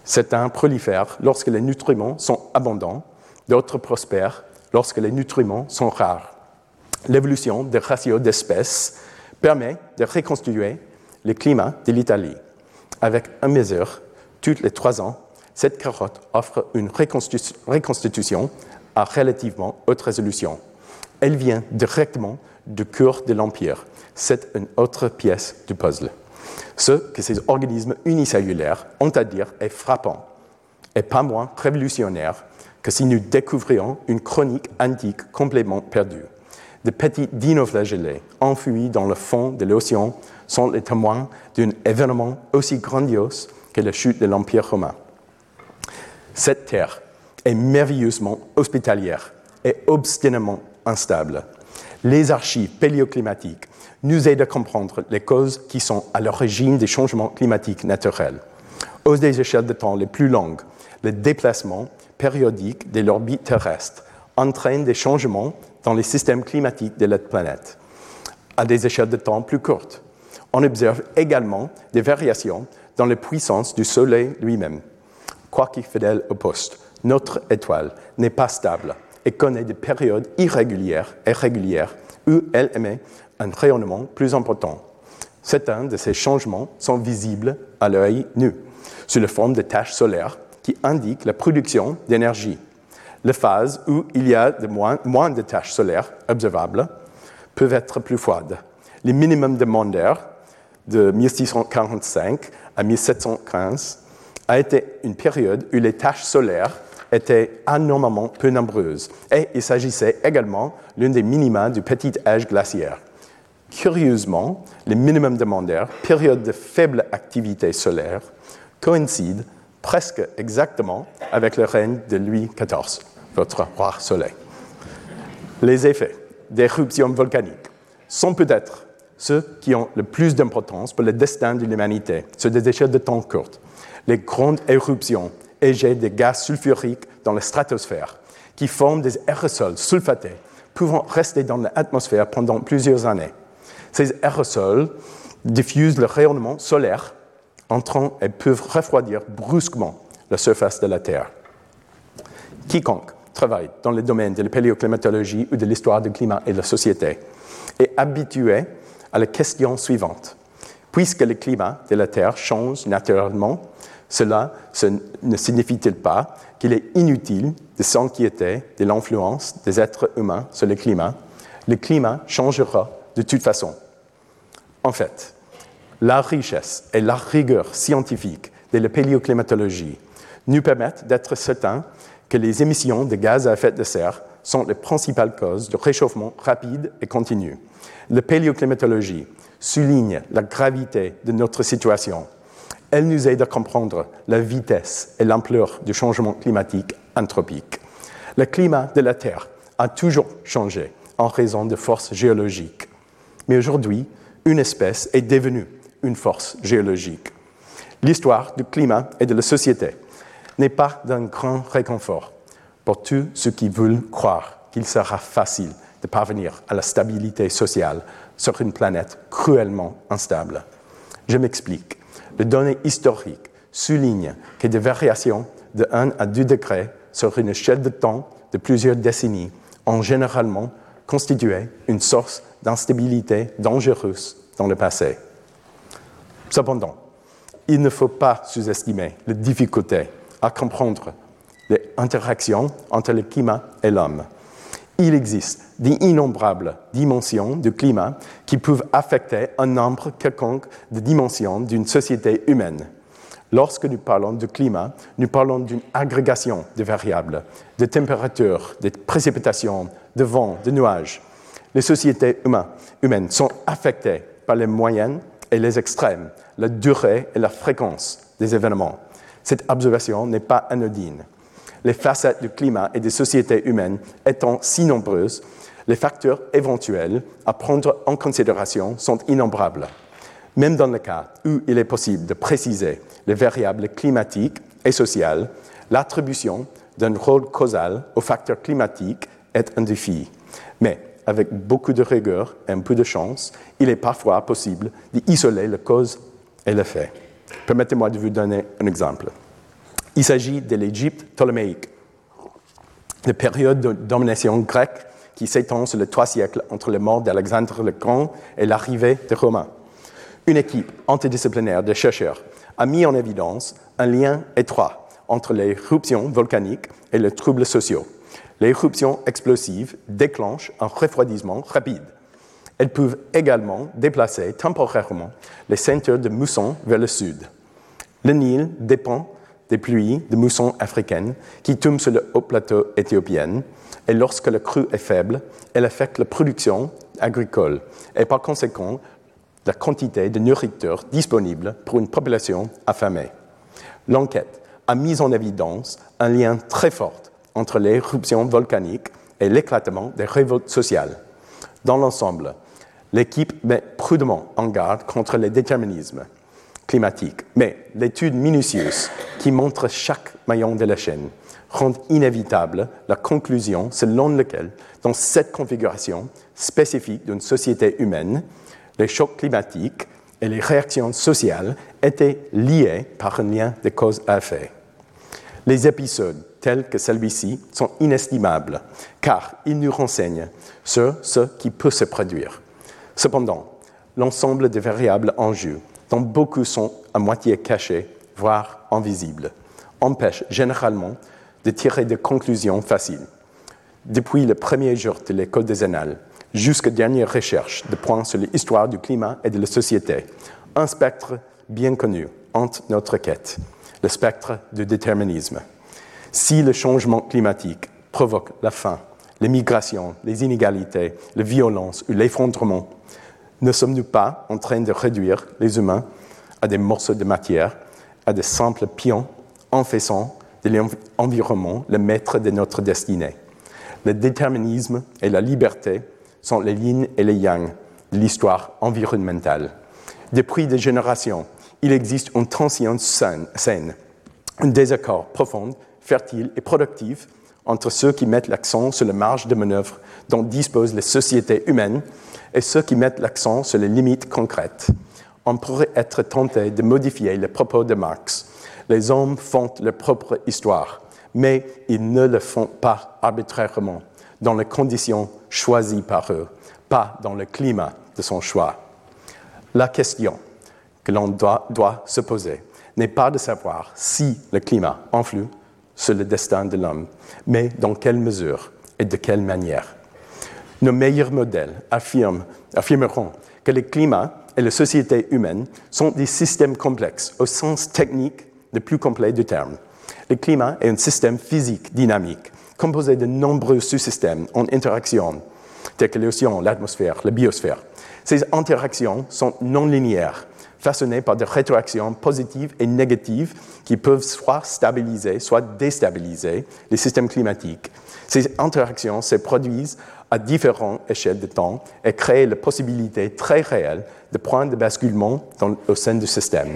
Certains prolifèrent lorsque les nutriments sont abondants, d'autres prospèrent lorsque les nutriments sont rares. L'évolution des ratios d'espèces permet de reconstituer le climat de l'Italie. Avec un mesure, tous les trois ans, cette carotte offre une reconstitution à relativement haute résolution. Elle vient directement du cœur de l'Empire. C'est une autre pièce du puzzle. Ce que ces organismes unicellulaires ont à dire est frappant et pas moins révolutionnaire que si nous découvrions une chronique antique complètement perdue. De petits dinoflagellés enfouis dans le fond de l'océan sont les témoins d'un événement aussi grandiose que la chute de l'Empire romain. Cette terre est merveilleusement hospitalière et obstinément instable. Les archives paléoclimatiques nous aident à comprendre les causes qui sont à l'origine des changements climatiques naturels. Aux des échelles de temps les plus longues, le déplacement périodique de l'orbite terrestre entraîne des changements dans les systèmes climatiques de la planète. À des échelles de temps plus courtes, on observe également des variations dans les puissances du Soleil lui-même. Quoique fidèle au poste, notre étoile n'est pas stable et connaît des périodes irrégulières et régulières où elle émet un rayonnement plus important. Certains de ces changements sont visibles à l'œil nu, sous la forme de taches solaires qui indiquent la production d'énergie. Les phases où il y a moins, de taches solaires observables peuvent être plus froides. Les minimums de de 1645 à 1715 a été une période où les taches solaires étaient anormalement peu nombreuses et il s'agissait également l'une des minima du petit âge glaciaire. Curieusement, les minimums de Maunder, période de faible activité solaire, coïncident presque exactement avec le règne de Louis XIV, votre roi soleil. Les effets d'éruptions volcaniques sont peut-être ceux qui ont le plus d'importance pour le destin de l'humanité sur des échelles de temps courtes. Les grandes éruptions éjettent des gaz sulfuriques dans la stratosphère qui forment des aérosols sulfatés pouvant rester dans l'atmosphère pendant plusieurs années. Ces aérosols diffusent le rayonnement solaire entrant et peuvent refroidir brusquement la surface de la Terre. Quiconque travaille dans le domaine de la paléoclimatologie ou de l'histoire du climat et de la société est habitué à la question suivante. Puisque le climat de la Terre change naturellement, cela ne signifie-t-il pas qu'il est inutile de s'inquiéter de l'influence des êtres humains sur le climat? Le climat changera de toute façon. En fait, la richesse et la rigueur scientifique de la paléoclimatologie nous permettent d'être certains que les émissions de gaz à effet de serre sont les principales causes de réchauffement rapide et continu. La paléoclimatologie souligne la gravité de notre situation. Elle nous aide à comprendre la vitesse et l'ampleur du changement climatique anthropique. Le climat de la Terre a toujours changé en raison de forces géologiques. Mais aujourd'hui, une espèce est devenue une force géologique. L'histoire du climat et de la société n'est pas d'un grand réconfort pour tous ceux qui veulent croire qu'il sera facile de parvenir à la stabilité sociale sur une planète cruellement instable? Je m'explique. Les données historiques soulignent que des variations de 1 à 2 degrés sur une échelle de temps de plusieurs décennies ont généralement constitué une source d'instabilité dangereuse dans le passé. Cependant, il ne faut pas sous-estimer les difficultés à comprendre les interactions entre le climat et l'homme. Il existe d'innombrables dimensions du climat qui peuvent affecter un nombre quelconque de dimensions d'une société humaine. Lorsque nous parlons de climat, nous parlons d'une agrégation de variables, de température, de précipitations, de vent, de nuages. Les sociétés humaines sont affectées par les moyennes et les extrêmes, la durée et la fréquence des événements. Cette observation n'est pas anodine. Les facettes du climat et des sociétés humaines étant si nombreuses, les facteurs éventuels à prendre en considération sont innombrables. Même dans le cas où il est possible de préciser les variables climatiques et sociales, l'attribution d'un rôle causal aux facteurs climatiques est un défi. Mais avec beaucoup de rigueur et un peu de chance, il est parfois possible d'isoler la cause et l'effet. Permettez-moi de vous donner un exemple. Il s'agit de l'Égypte ptoléméique, la période de domination grecque qui s'étend sur les trois siècles entre la mort d'Alexandre le Grand et l'arrivée des Romains. Une équipe interdisciplinaire de chercheurs a mis en évidence un lien étroit entre les éruptions volcaniques et les troubles sociaux les éruptions explosives déclenchent un refroidissement rapide. Elles peuvent également déplacer temporairement les ceintures de moussons vers le sud. Le Nil dépend des pluies de moussons africaines qui tombent sur le haut plateau éthiopien et lorsque le crue est faible, elle affecte la production agricole et par conséquent la quantité de nourriture disponible pour une population affamée. L'enquête a mis en évidence un lien très fort entre l'éruption volcanique et l'éclatement des révoltes sociales. Dans l'ensemble, l'équipe met prudemment en garde contre les déterminismes climatiques, mais l'étude minutieuse qui montre chaque maillon de la chaîne rend inévitable la conclusion selon laquelle, dans cette configuration spécifique d'une société humaine, les chocs climatiques et les réactions sociales étaient liés par un lien de cause à effet. Les épisodes tels que celui-ci sont inestimables, car ils nous renseignent sur ce qui peut se produire. Cependant, l'ensemble des variables en jeu, dont beaucoup sont à moitié cachés, voire invisibles, empêche généralement de tirer des conclusions faciles. Depuis le premier jour de l'école des annales jusqu'aux dernières recherches de points sur l'histoire du climat et de la société, un spectre bien connu hante notre quête, le spectre du déterminisme. Si le changement climatique provoque la faim, les migrations, les inégalités, la violence ou l'effondrement, ne sommes-nous pas en train de réduire les humains à des morceaux de matière, à de simples pions en faisant de l'environnement le maître de notre destinée? Le déterminisme et la liberté sont les lignes et les yang de l'histoire environnementale. Depuis des générations, il existe une tension saine, un désaccord profond, fertile et productif entre ceux qui mettent l'accent sur les marges de manœuvre dont disposent les sociétés humaines et ceux qui mettent l'accent sur les limites concrètes. On pourrait être tenté de modifier les propos de Marx. Les hommes font leur propre histoire, mais ils ne le font pas arbitrairement, dans les conditions choisies par eux, pas dans le climat de son choix. La question que l'on doit, doit, se poser n'est pas de savoir si le climat influe sur le destin de l'homme, mais dans quelle mesure et de quelle manière. Nos meilleurs modèles affirmeront que le climat et la société humaine sont des systèmes complexes au sens technique le plus complet du terme. Le climat est un système physique dynamique composé de nombreux sous-systèmes en interaction, tels que l'océan, l'atmosphère, la biosphère. Ces interactions sont non linéaires façonnées par des rétroactions positives et négatives qui peuvent soit stabiliser, soit déstabiliser les systèmes climatiques. Ces interactions se produisent à différentes échelles de temps et créent la possibilité très réelle de points de basculement au sein du système.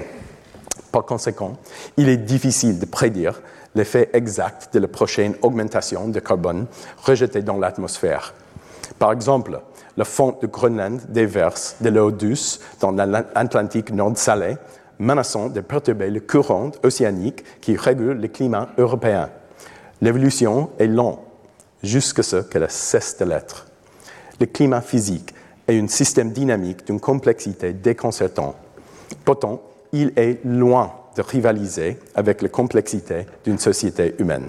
Par conséquent, il est difficile de prédire l'effet exact de la prochaine augmentation de carbone rejetée dans l'atmosphère. Par exemple, la fonte de Groenland déverse de l'eau douce dans l'Atlantique nord salé, menaçant de perturber le courant océanique qui régule le climat européen. L'évolution est lente jusqu'à ce qu'elle cesse de l'être. Le climat physique est un système dynamique d'une complexité déconcertante. Pourtant, il est loin de rivaliser avec la complexité d'une société humaine.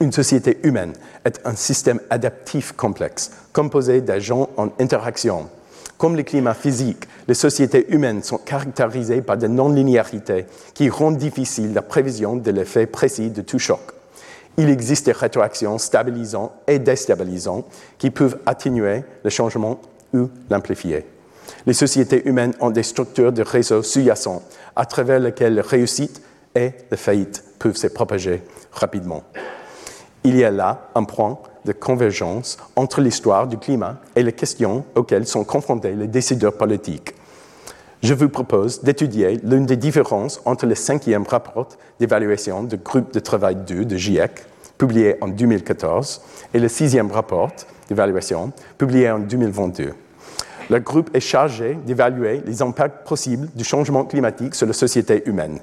Une société humaine est un système adaptif complexe, composé d'agents en interaction. Comme le climat physique, les sociétés humaines sont caractérisées par des non-linéarités qui rendent difficile la prévision de l'effet précis de tout choc. Il existe des rétroactions stabilisantes et déstabilisantes qui peuvent atténuer le changement ou l'amplifier. Les sociétés humaines ont des structures de réseaux sous-jacents à travers lesquelles la réussite et la faillite peuvent se propager rapidement il y a là un point de convergence entre l'histoire du climat et les questions auxquelles sont confrontés les décideurs politiques. Je vous propose d'étudier l'une des différences entre le cinquième rapport d'évaluation du groupe de travail 2 de GIEC, publié en 2014, et le sixième rapport d'évaluation, publié en 2022. Le groupe est chargé d'évaluer les impacts possibles du changement climatique sur la société humaine.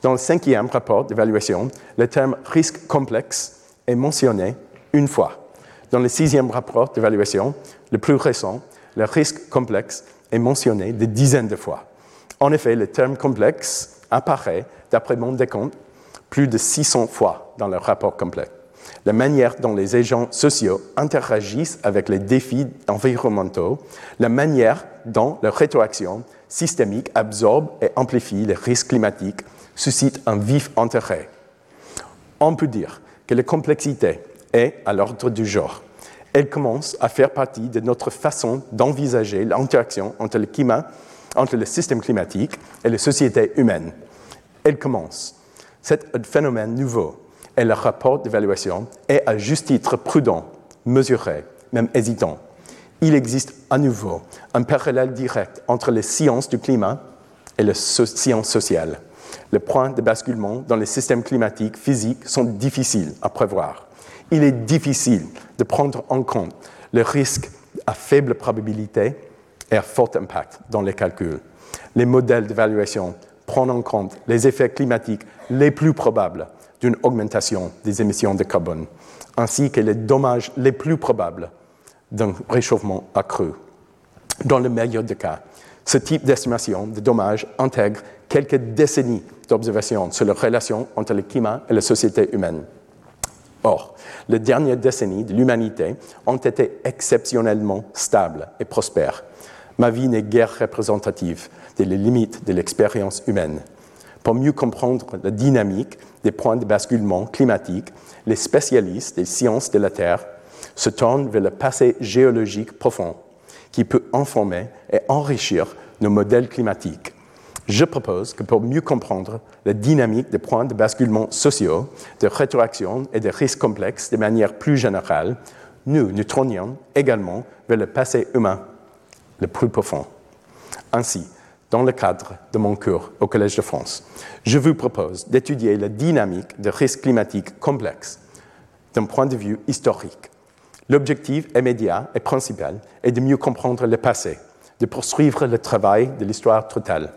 Dans le cinquième rapport d'évaluation, le terme risque complexe est mentionné une fois. Dans le sixième rapport d'évaluation, le plus récent, le risque complexe est mentionné des dizaines de fois. En effet, le terme complexe apparaît, d'après mon décompte, plus de 600 fois dans le rapport complet. La manière dont les agents sociaux interagissent avec les défis environnementaux, la manière dont leur rétroaction systémique absorbe et amplifie les risques climatiques suscite un vif intérêt. On peut dire que la complexité est à l'ordre du jour. Elle commence à faire partie de notre façon d'envisager l'interaction entre le climat, entre le système climatique et les sociétés humaines. Elle commence. C'est phénomène nouveau et le rapport d'évaluation est à juste titre prudent, mesuré, même hésitant. Il existe à nouveau un parallèle direct entre les sciences du climat et les sciences sociales les points de basculement dans les systèmes climatiques physiques sont difficiles à prévoir. Il est difficile de prendre en compte le risque à faible probabilité et à fort impact dans les calculs. Les modèles d'évaluation prennent en compte les effets climatiques les plus probables d'une augmentation des émissions de carbone, ainsi que les dommages les plus probables d'un réchauffement accru. Dans le meilleur des cas, ce type d'estimation de dommages intègre quelques décennies d'observation sur la relation entre le climat et la société humaine. Or, les dernières décennies de l'humanité ont été exceptionnellement stables et prospères. Ma vie n'est guère représentative des limites de l'expérience humaine. Pour mieux comprendre la dynamique des points de basculement climatique, les spécialistes des sciences de la Terre se tournent vers le passé géologique profond qui peut informer et enrichir nos modèles climatiques. Je propose que pour mieux comprendre la dynamique des points de basculement sociaux, de rétroaction et de risques complexes de manière plus générale, nous nous tournions également vers le passé humain le plus profond. Ainsi, dans le cadre de mon cours au Collège de France, je vous propose d'étudier la dynamique de risques climatiques complexes d'un point de vue historique. L'objectif immédiat et principal est de mieux comprendre le passé, de poursuivre le travail de l'histoire totale.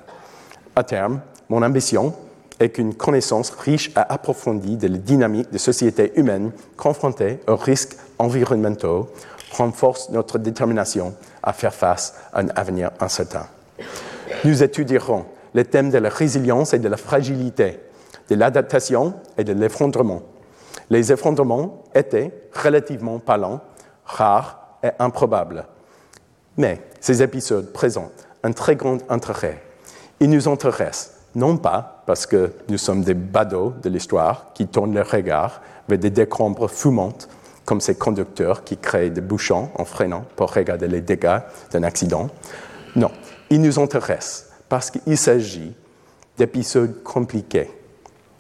À terme, mon ambition est qu'une connaissance riche et approfondie de la dynamique des sociétés humaines confrontées aux risques environnementaux renforce notre détermination à faire face à un avenir incertain. Nous étudierons les thèmes de la résilience et de la fragilité, de l'adaptation et de l'effondrement. Les effondrements étaient, relativement parlant, rares et improbables. Mais ces épisodes présentent un très grand intérêt. Ils nous intéressent non pas parce que nous sommes des badauds de l'histoire qui tournent leur regard vers des décombres fumantes comme ces conducteurs qui créent des bouchons en freinant pour regarder les dégâts d'un accident. Non, ils nous intéressent parce qu'il s'agit d'épisodes compliqués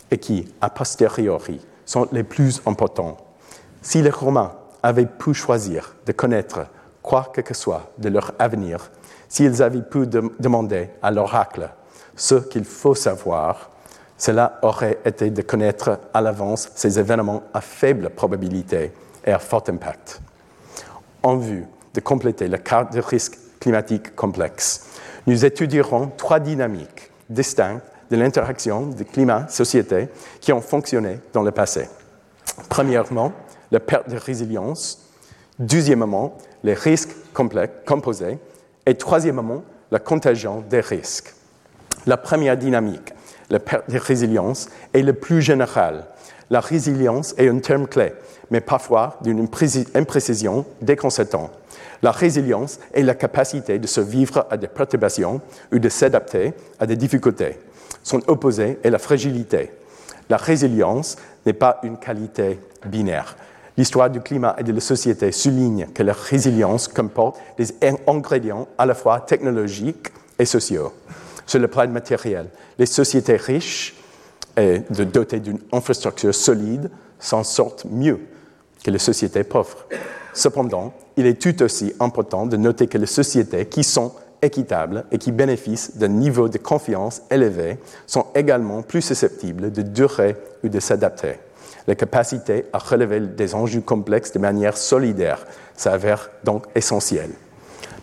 et qui, a posteriori, sont les plus importants. Si les Romains avaient pu choisir de connaître quoi que ce soit de leur avenir, s'ils avaient pu demander à l'oracle ce qu'il faut savoir, cela aurait été de connaître à l'avance ces événements à faible probabilité et à fort impact. En vue de compléter la carte de risque climatique complexe, nous étudierons trois dynamiques distinctes de l'interaction de climat-société qui ont fonctionné dans le passé. Premièrement, la perte de résilience. Deuxièmement, les risques composés. Et troisièmement, la contagion des risques. La première dynamique, la perte de résilience, est la plus générale. La résilience est un terme clé, mais parfois d'une imprécision déconcertante. La résilience est la capacité de survivre à des perturbations ou de s'adapter à des difficultés. Son opposé est la fragilité. La résilience n'est pas une qualité binaire. L'histoire du climat et de la société souligne que la résilience comporte des ingrédients à la fois technologiques et sociaux. Sur le plan matériel, les sociétés riches et dotées d'une infrastructure solide s'en sortent mieux que les sociétés pauvres. Cependant, il est tout aussi important de noter que les sociétés qui sont équitables et qui bénéficient d'un niveau de confiance élevé sont également plus susceptibles de durer ou de s'adapter. La capacité à relever des enjeux complexes de manière solidaire s'avère donc essentielle.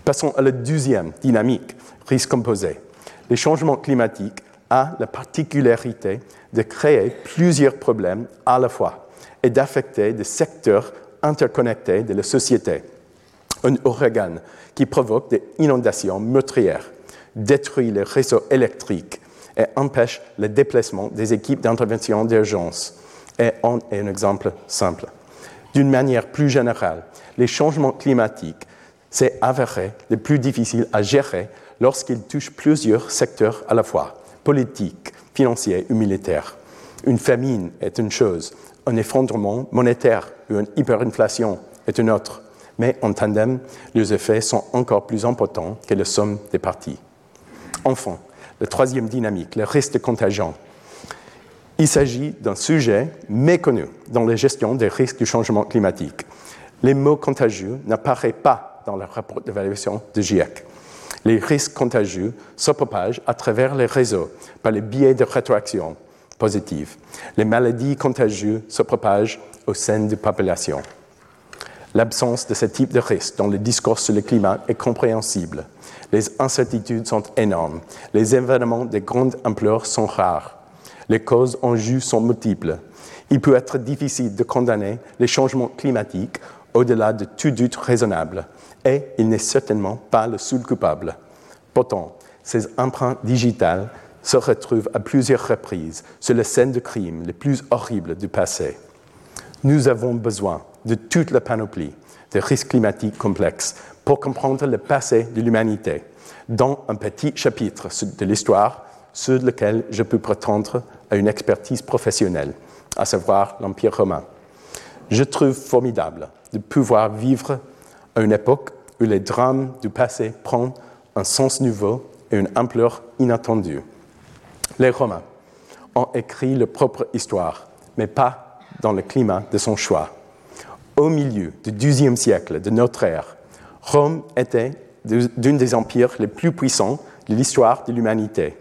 Passons à la deuxième dynamique, risque composé. Les changements climatiques ont la particularité de créer plusieurs problèmes à la fois et d'affecter des secteurs interconnectés de la société. Un ouragan qui provoque des inondations meurtrières, détruit les réseaux électriques et empêche le déplacement des équipes d'intervention d'urgence est un, exemple simple. D'une manière plus générale, les changements climatiques s'est avéré les plus difficiles à gérer lorsqu'ils touchent plusieurs secteurs à la fois, politiques, financiers ou militaires. Une famine est une chose, un effondrement monétaire ou une hyperinflation est une autre mais en tandem, les effets sont encore plus importants que la somme des parties. Enfin, la troisième dynamique, le risque de contagion. Il s'agit d'un sujet méconnu dans la gestion des risques du changement climatique. Les mots contagieux n'apparaissent pas dans le rapport d'évaluation de GIEC. Les risques contagieux se propagent à travers les réseaux par les biais de rétroaction positive. Les maladies contagieuses se propagent au sein de populations. L'absence de ce type de risque dans le discours sur le climat est compréhensible. Les incertitudes sont énormes. Les événements de grande ampleur sont rares. Les causes en jeu sont multiples. Il peut être difficile de condamner les changements climatiques au-delà de tout doute raisonnable. et il n'est certainement pas le seul coupable. Pourtant, ces empreintes digitales se retrouvent à plusieurs reprises sur les scènes de crimes les plus horribles du passé. Nous avons besoin de toute la panoplie des risques climatiques complexes pour comprendre le passé de l'humanité, dans un petit chapitre de l'histoire sur lequel je peux prétendre une expertise professionnelle, à savoir l'Empire romain. Je trouve formidable de pouvoir vivre à une époque où les drames du passé prennent un sens nouveau et une ampleur inattendue. Les Romains ont écrit leur propre histoire, mais pas dans le climat de son choix. Au milieu du XIIe siècle de notre ère, Rome était d'un des empires les plus puissants de l'histoire de l'humanité.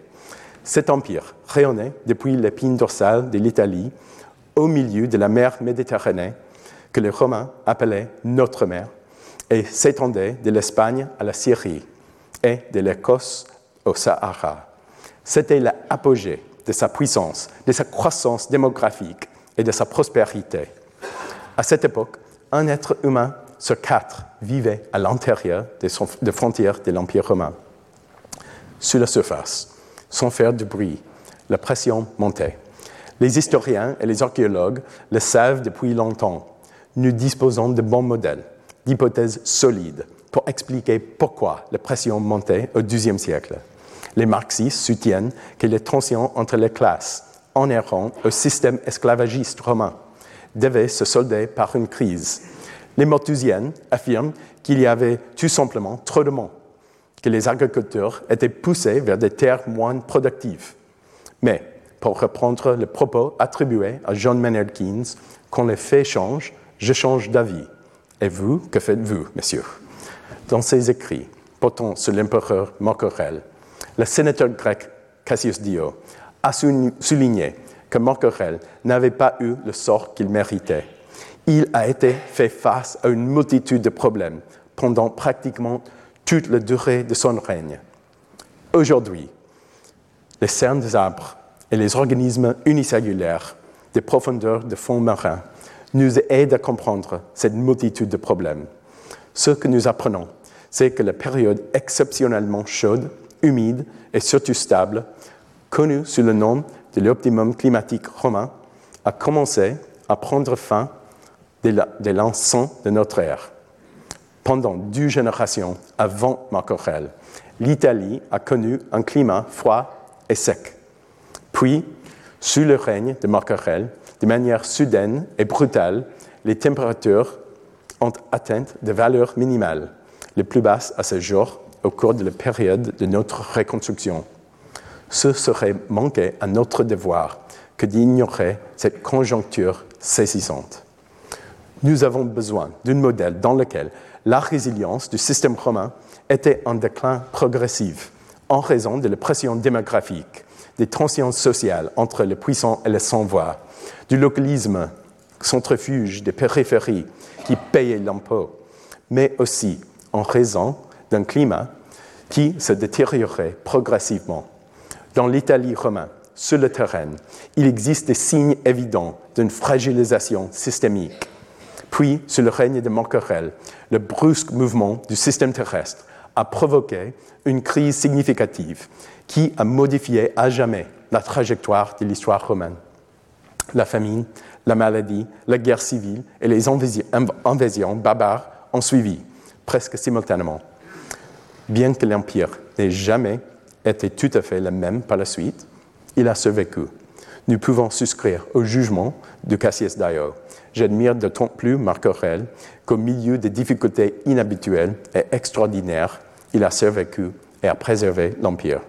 Cet empire rayonnait depuis l'épine dorsale de l'Italie au milieu de la mer Méditerranée, que les Romains appelaient notre mer, et s'étendait de l'Espagne à la Syrie et de l'Écosse au Sahara. C'était l'apogée de sa puissance, de sa croissance démographique et de sa prospérité. À cette époque, un être humain sur quatre vivait à l'intérieur des, frontières de l'Empire romain. Sur la surface, sans faire de bruit, la pression montait. Les historiens et les archéologues le savent depuis longtemps. Nous disposons de bons modèles, d'hypothèses solides pour expliquer pourquoi la pression montait au XIIe siècle. Les marxistes soutiennent que les tensions entre les classes, en errant au système esclavagiste romain, devaient se solder par une crise. Les malthusiennes affirment qu'il y avait tout simplement trop de monde, que les agriculteurs étaient poussés vers des terres moins productives. Mais, pour reprendre le propos attribué à John Maynard Keynes, quand les faits changent, je change d'avis. Et vous, que faites-vous, monsieur Dans ses écrits portant sur l'empereur Marc Aurèle, le sénateur grec Cassius Dio a souligné que Marc Aurèle n'avait pas eu le sort qu'il méritait. Il a été fait face à une multitude de problèmes pendant pratiquement toute la durée de son règne. Aujourd'hui, les cernes des arbres et les organismes unicellulaires des profondeurs de fond marin nous aident à comprendre cette multitude de problèmes. Ce que nous apprenons, c'est que la période exceptionnellement chaude, humide et surtout stable, connue sous le nom de l'optimum climatique romain, a commencé à prendre fin dès l'encens de notre ère. Pendant deux générations avant Marc Aurèle, l'Italie a connu un climat froid et sec. Puis, sous le règne de Marc Aurèle, de manière soudaine et brutale, les températures ont atteint des valeurs minimales, les plus basses à ce jour au cours de la période de notre reconstruction. Ce serait manquer à notre devoir que d'ignorer cette conjoncture saisissante. Nous avons besoin d'un modèle dans lequel la résilience du système romain était en déclin progressif en raison de la pression démographique, des tensions sociales entre les puissants et les sans-voix, du localisme centrifuge des périphéries qui payaient l'impôt, mais aussi en raison d'un climat qui se détériorait progressivement. Dans l'Italie romaine, sur le terrain, il existe des signes évidents d'une fragilisation systémique. Puis, sous le règne de Marc le brusque mouvement du système terrestre a provoqué une crise significative qui a modifié à jamais la trajectoire de l'histoire romaine. La famine, la maladie, la guerre civile et les invasions barbares ont suivi, presque simultanément. Bien que l'Empire n'ait jamais été tout à fait le même par la suite, il a survécu. Nous pouvons souscrire au jugement de Cassius Dio. J'admire d'autant plus Marc Aurèle qu'au milieu des difficultés inhabituelles et extraordinaires, il a survécu et a préservé l'Empire.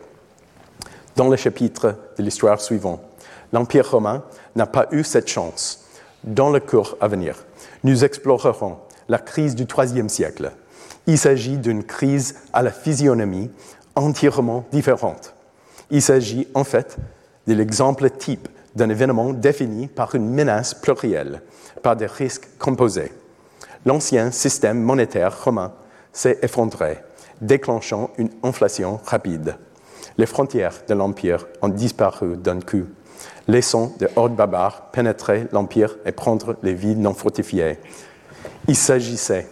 Dans le chapitre de l'histoire suivant, l'Empire romain n'a pas eu cette chance. Dans le cours à venir, nous explorerons la crise du IIIe siècle. Il s'agit d'une crise à la physionomie entièrement différente. Il s'agit en fait de l'exemple type d'un événement défini par une menace plurielle, par des risques composés. L'ancien système monétaire romain s'est effondré, déclenchant une inflation rapide. Les frontières de l'Empire ont disparu d'un coup, laissant des hordes barbares pénétrer l'Empire et prendre les villes non fortifiées. Il s'agissait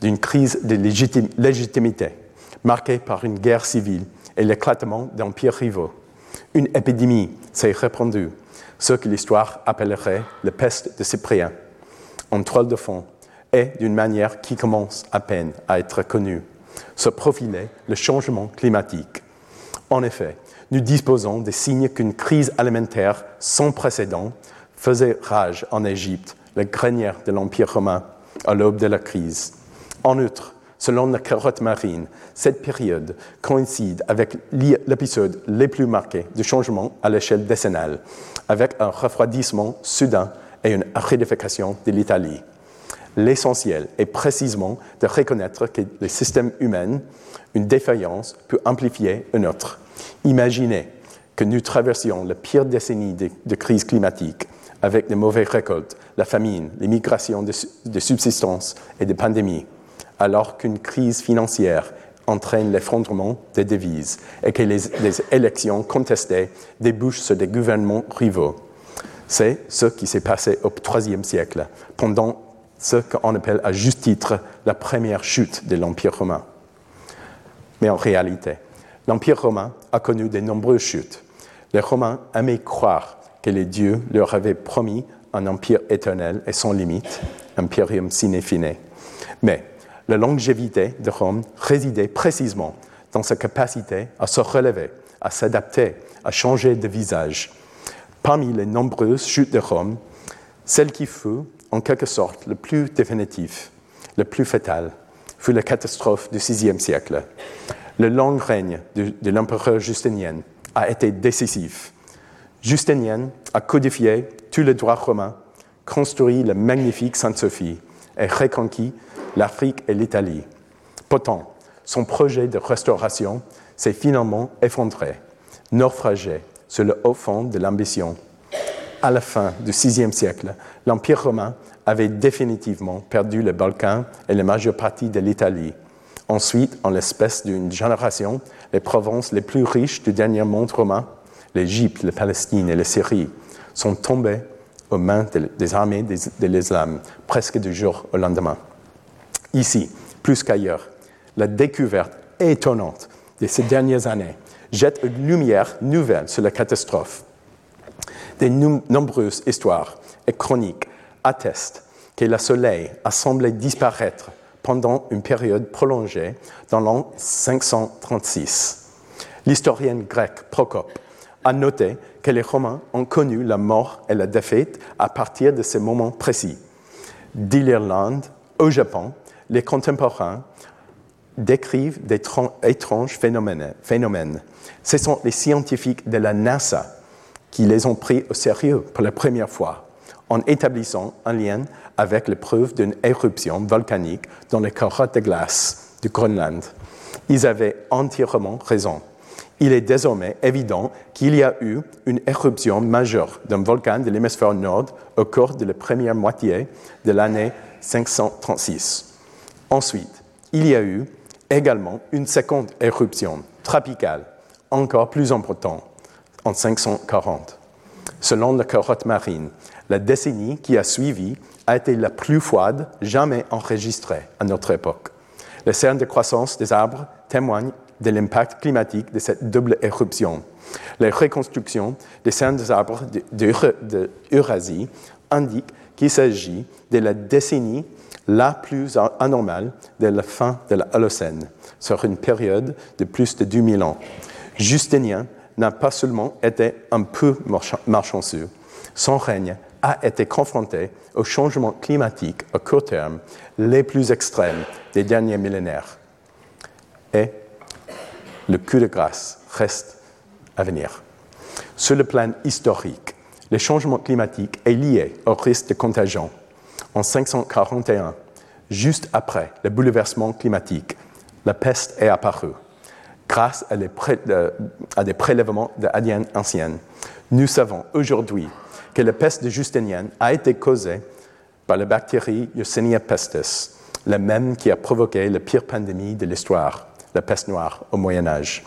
d'une crise de légitimité marquée par une guerre civile et l'éclatement d'empires rivaux. Une épidémie s'est répandue, ce que l'histoire appellerait la peste de Cyprien, en toile de fond, et d'une manière qui commence à peine à être connue, se profilait le changement climatique. En effet, nous disposons des signes qu'une crise alimentaire sans précédent faisait rage en Égypte, la grenière de l'Empire romain, à l'aube de la crise. En outre, selon la carotte marine, cette période coïncide avec l'épisode le plus marqué de changement à l'échelle décennale, avec un refroidissement soudain et une aridification de l'Italie. L'essentiel est précisément de reconnaître que le système humain, une défaillance, peut amplifier une autre. Imaginez que nous traversions la pire décennie de, crise climatique avec de mauvaises récoltes, la famine, les migrations de, de subsistance et des pandémies alors qu'une crise financière entraîne l'effondrement des devises et que les, élections contestées débouchent sur des gouvernements rivaux. C'est ce qui s'est passé au IIIe siècle, pendant ce qu'on appelle à juste titre la première chute de l'Empire romain. Mais en réalité, l'Empire romain a connu de nombreuses chutes. Les Romains aimaient croire que les dieux leur avaient promis un empire éternel et sans limite, imperium sine fine. Mais la longévité de Rome résidait précisément dans sa capacité à se relever, à s'adapter, à changer de visage. Parmi les nombreuses chutes de Rome, celle qui fut, en quelque sorte, le plus définitif, le plus fatal, fut la catastrophe du VIe siècle. Le long règne de, de l'empereur Justinien a été décisif. Justinien a codifié tous les droits romains, construit la magnifique Sainte-Sophie et reconquis l'Afrique et l'Italie. Pourtant, son projet de restauration s'est finalement effondré, naufragé sur le haut fond de l'ambition. À la fin du VIe siècle, l'Empire romain avait définitivement perdu les Balkans et la majeure partie de l'Italie. Ensuite, en l'espèce d'une génération, les provinces les plus riches du dernier monde romain, l'Égypte, la Palestine et la Syrie, sont tombées aux mains des armées de l'islam, presque du jour au lendemain. Ici, plus qu'ailleurs, la découverte étonnante de ces dernières années jette une lumière nouvelle sur la catastrophe. Des nombreuses histoires et chroniques attestent que le Soleil a semblé disparaître pendant une période prolongée dans l'an 536. L'historienne grecque Procope a noté que les Romains ont connu la mort et la défaite à partir de ces moments précis. D'Irlande au Japon, les contemporains décrivent des étranges phénomènes. Ce sont les scientifiques de la NASA qui les ont pris au sérieux pour la première fois en établissant un lien avec les preuves d'une éruption volcanique dans les carottes de glace du Groenland. Ils avaient entièrement raison. Il est désormais évident qu'il y a eu une éruption majeure d'un volcan de l'hémisphère nord au cours de la première moitié de l'année 536. Ensuite, il y a eu également une seconde éruption tropicale, encore plus importante, en 540. Selon la carotte marine, la décennie qui a suivi a été la plus froide jamais enregistrée à notre époque. Les cernes de croissance des arbres témoignent de l'impact climatique de cette double éruption. Les reconstructions des cernes des arbres d'Eurasie indiquent qu'il s'agit de la décennie la plus anormale de la fin de la Holocène, sur une période de plus de 2000 ans. Justinien n'a pas seulement été un peu malchanceux, son règne a été confronté aux changements climatiques à court terme les plus extrêmes des derniers millénaires. Et le coup de grâce reste à venir. Sur le plan historique, le changement climatique est lié au risque de contagion en 541, juste après le bouleversement climatique, la peste est apparue. Grâce à, des prélèvements d'ADN anciennes, nous savons aujourd'hui que la peste de Justinien a été causée par la bactérie Yersinia pestis, la même qui a provoqué la pire pandémie de l'histoire, la peste noire au Moyen Âge.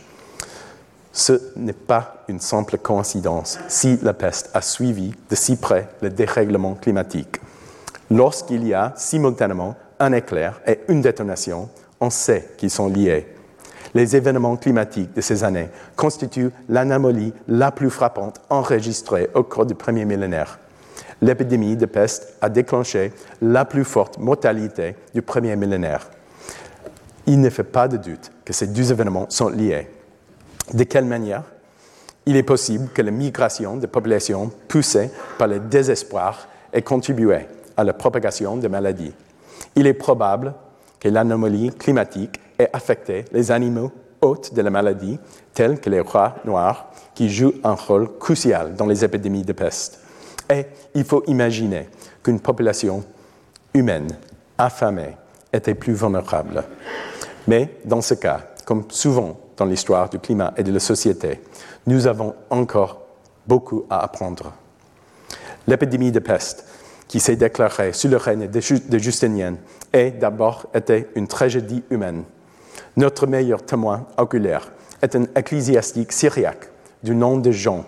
Ce n'est pas une simple coïncidence si la peste a suivi de si près le dérèglement climatique lorsqu'il y a simultanément un éclair et une détonation, on sait qu'ils sont liés. Les événements climatiques de ces années constituent l'anomalie la plus frappante enregistrée au cours du premier millénaire. L'épidémie de peste a déclenché la plus forte mortalité du premier millénaire. Il ne fait pas de doute que ces deux événements sont liés. De quelle manière? Il est possible que la migration de populations poussée par le désespoir ait contribué à la propagation de maladies. Il est probable que l'anomalie climatique ait affecté les animaux hôtes de la maladie, tels que les rats noirs, qui jouent un rôle crucial dans les épidémies de peste. Et il faut imaginer qu'une population humaine affamée était plus vulnérable. Mais dans ce cas, comme souvent dans l'histoire du climat et de la société, nous avons encore beaucoup à apprendre. L'épidémie de peste, qui s'est déclarée sous le règne de Justinien, a d'abord été une tragédie humaine. Notre meilleur témoin oculaire est un ecclésiastique syriaque du nom de Jean,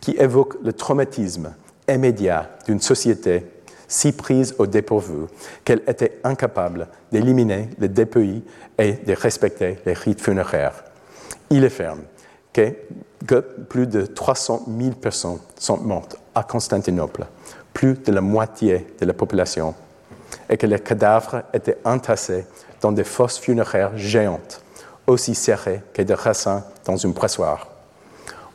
qui évoque le traumatisme immédiat d'une société si prise au dépourvu qu'elle était incapable d'éliminer le dépouilles et de respecter les rites funéraires. Il affirme que, que plus de 300 000 personnes sont mortes à Constantinople, plus de la moitié de la population, et que les cadavres étaient entassés dans des fosses funéraires géantes, aussi serrées que des rassins dans une pressoir.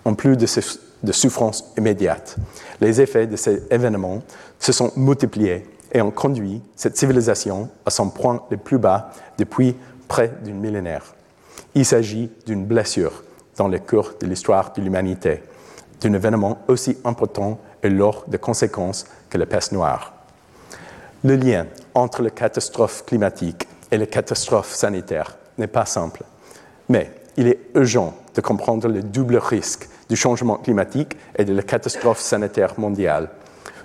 En plus de, ces, de souffrances immédiates, les effets de ces événements se sont multipliés et ont conduit cette civilisation à son point le plus bas depuis près d'une millénaire. Il s'agit d'une blessure dans le cours de l'histoire de l'humanité, d'un événement aussi important et lourd de conséquences que la peste noire. Le lien entre les catastrophes climatiques et les catastrophes sanitaires n'est pas simple, mais il est urgent de comprendre le double risque du changement climatique et de la catastrophe sanitaire mondiale.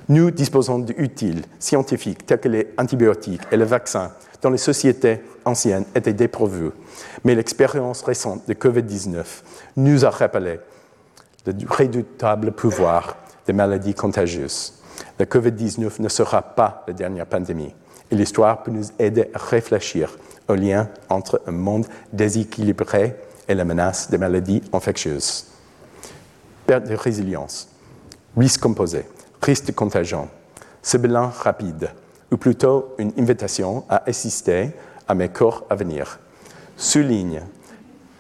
Nous disposons d'outils scientifiques tels que les antibiotiques et les vaccins dont les sociétés anciennes étaient dépourvues. Mais l'expérience récente de COVID-19 nous a rappelé le redoutable pouvoir des maladies contagieuses. La COVID-19 ne sera pas la dernière pandémie et l'histoire peut nous aider à réfléchir au lien entre un monde déséquilibré et la menace des maladies infectieuses. Perte de résilience, risque composé, risque contingent, ce bilan rapide, ou plutôt une invitation à assister à mes corps à venir, souligne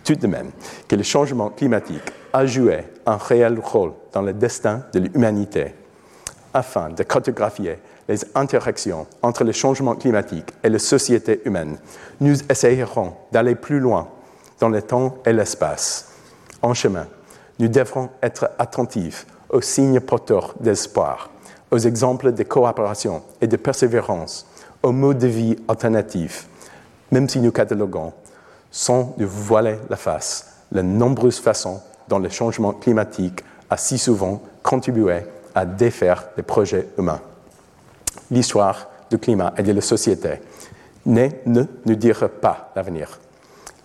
tout de même que le changement climatique a joué un réel rôle dans le destin de l'humanité. Afin de cartographier les interactions entre le changement climatique et la société humaine, nous essayerons d'aller plus loin dans le temps et l'espace. En chemin, nous devrons être attentifs aux signes porteurs d'espoir, aux exemples de coopération et de persévérance, aux modes de vie alternatifs, même si nous cataloguons, sans nous voiler la face, les nombreuses façons dont le changement climatique a si souvent contribué à défaire les projets humains. L'histoire du climat et de la société ne, nous dira pas l'avenir.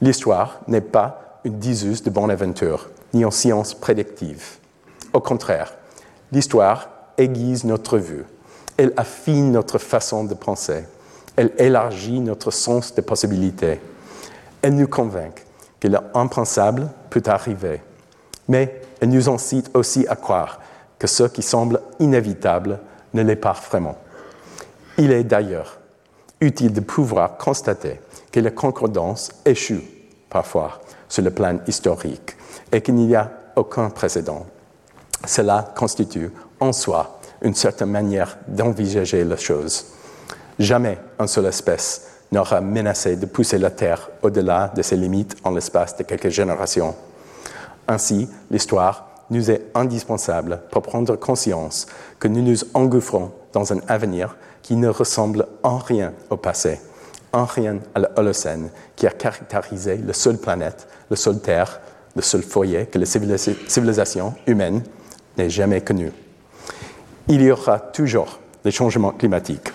L'histoire n'est pas une diseuse de bonne aventure, ni en science prédictive. Au contraire, l'histoire aiguise notre vue, elle affine notre façon de penser, elle élargit notre sens des possibilités, elle nous convainc que l'impensable peut arriver, mais elle nous incite aussi à croire que ce qui semble inévitable ne l'est pas vraiment. Il est d'ailleurs utile de pouvoir constater que les concordances échouent parfois sur le plan historique et qu'il n'y a aucun précédent. Cela constitue en soi une certaine manière d'envisager la chose. Jamais une seule espèce n'aura menacé de pousser la Terre au-delà de ses limites en l'espace de quelques générations. Ainsi, l'histoire nous est indispensable pour prendre conscience que nous nous engouffrons dans un avenir qui ne ressemble en rien au passé, en rien à l'Holocène qui a caractérisé la seule planète, la seule Terre, le seul foyer que la civilisation humaine n'ait jamais connu. Il y aura toujours des changements climatiques,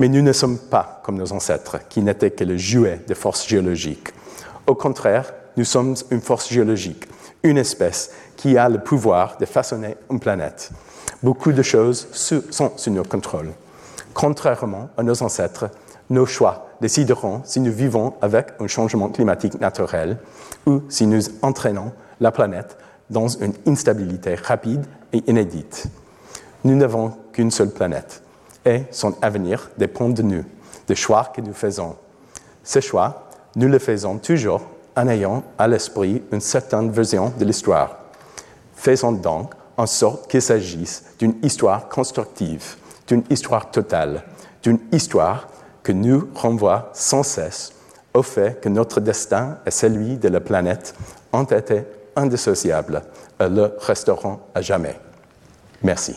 mais nous ne sommes pas comme nos ancêtres qui n'étaient que le jouet des forces géologiques. Au contraire, nous sommes une force géologique, une espèce qui a le pouvoir de façonner une planète. Beaucoup de choses sont sous notre contrôle. Contrairement à nos ancêtres, Nos choix décideront si nous vivons avec un changement climatique naturel ou si nous entraînons la planète dans une instabilité rapide et inédite. Nous n'avons qu'une seule planète et son avenir dépend de nous, des choix que nous faisons. Ces choix, nous les faisons toujours en ayant à l'esprit une certaine version de l'histoire. Faisons donc en sorte qu'il s'agisse d'une histoire constructive, d'une histoire totale, d'une histoire que nous renvoie sans cesse au fait que notre destin et celui de la planète ont été indissociables et le resteront à jamais. Merci.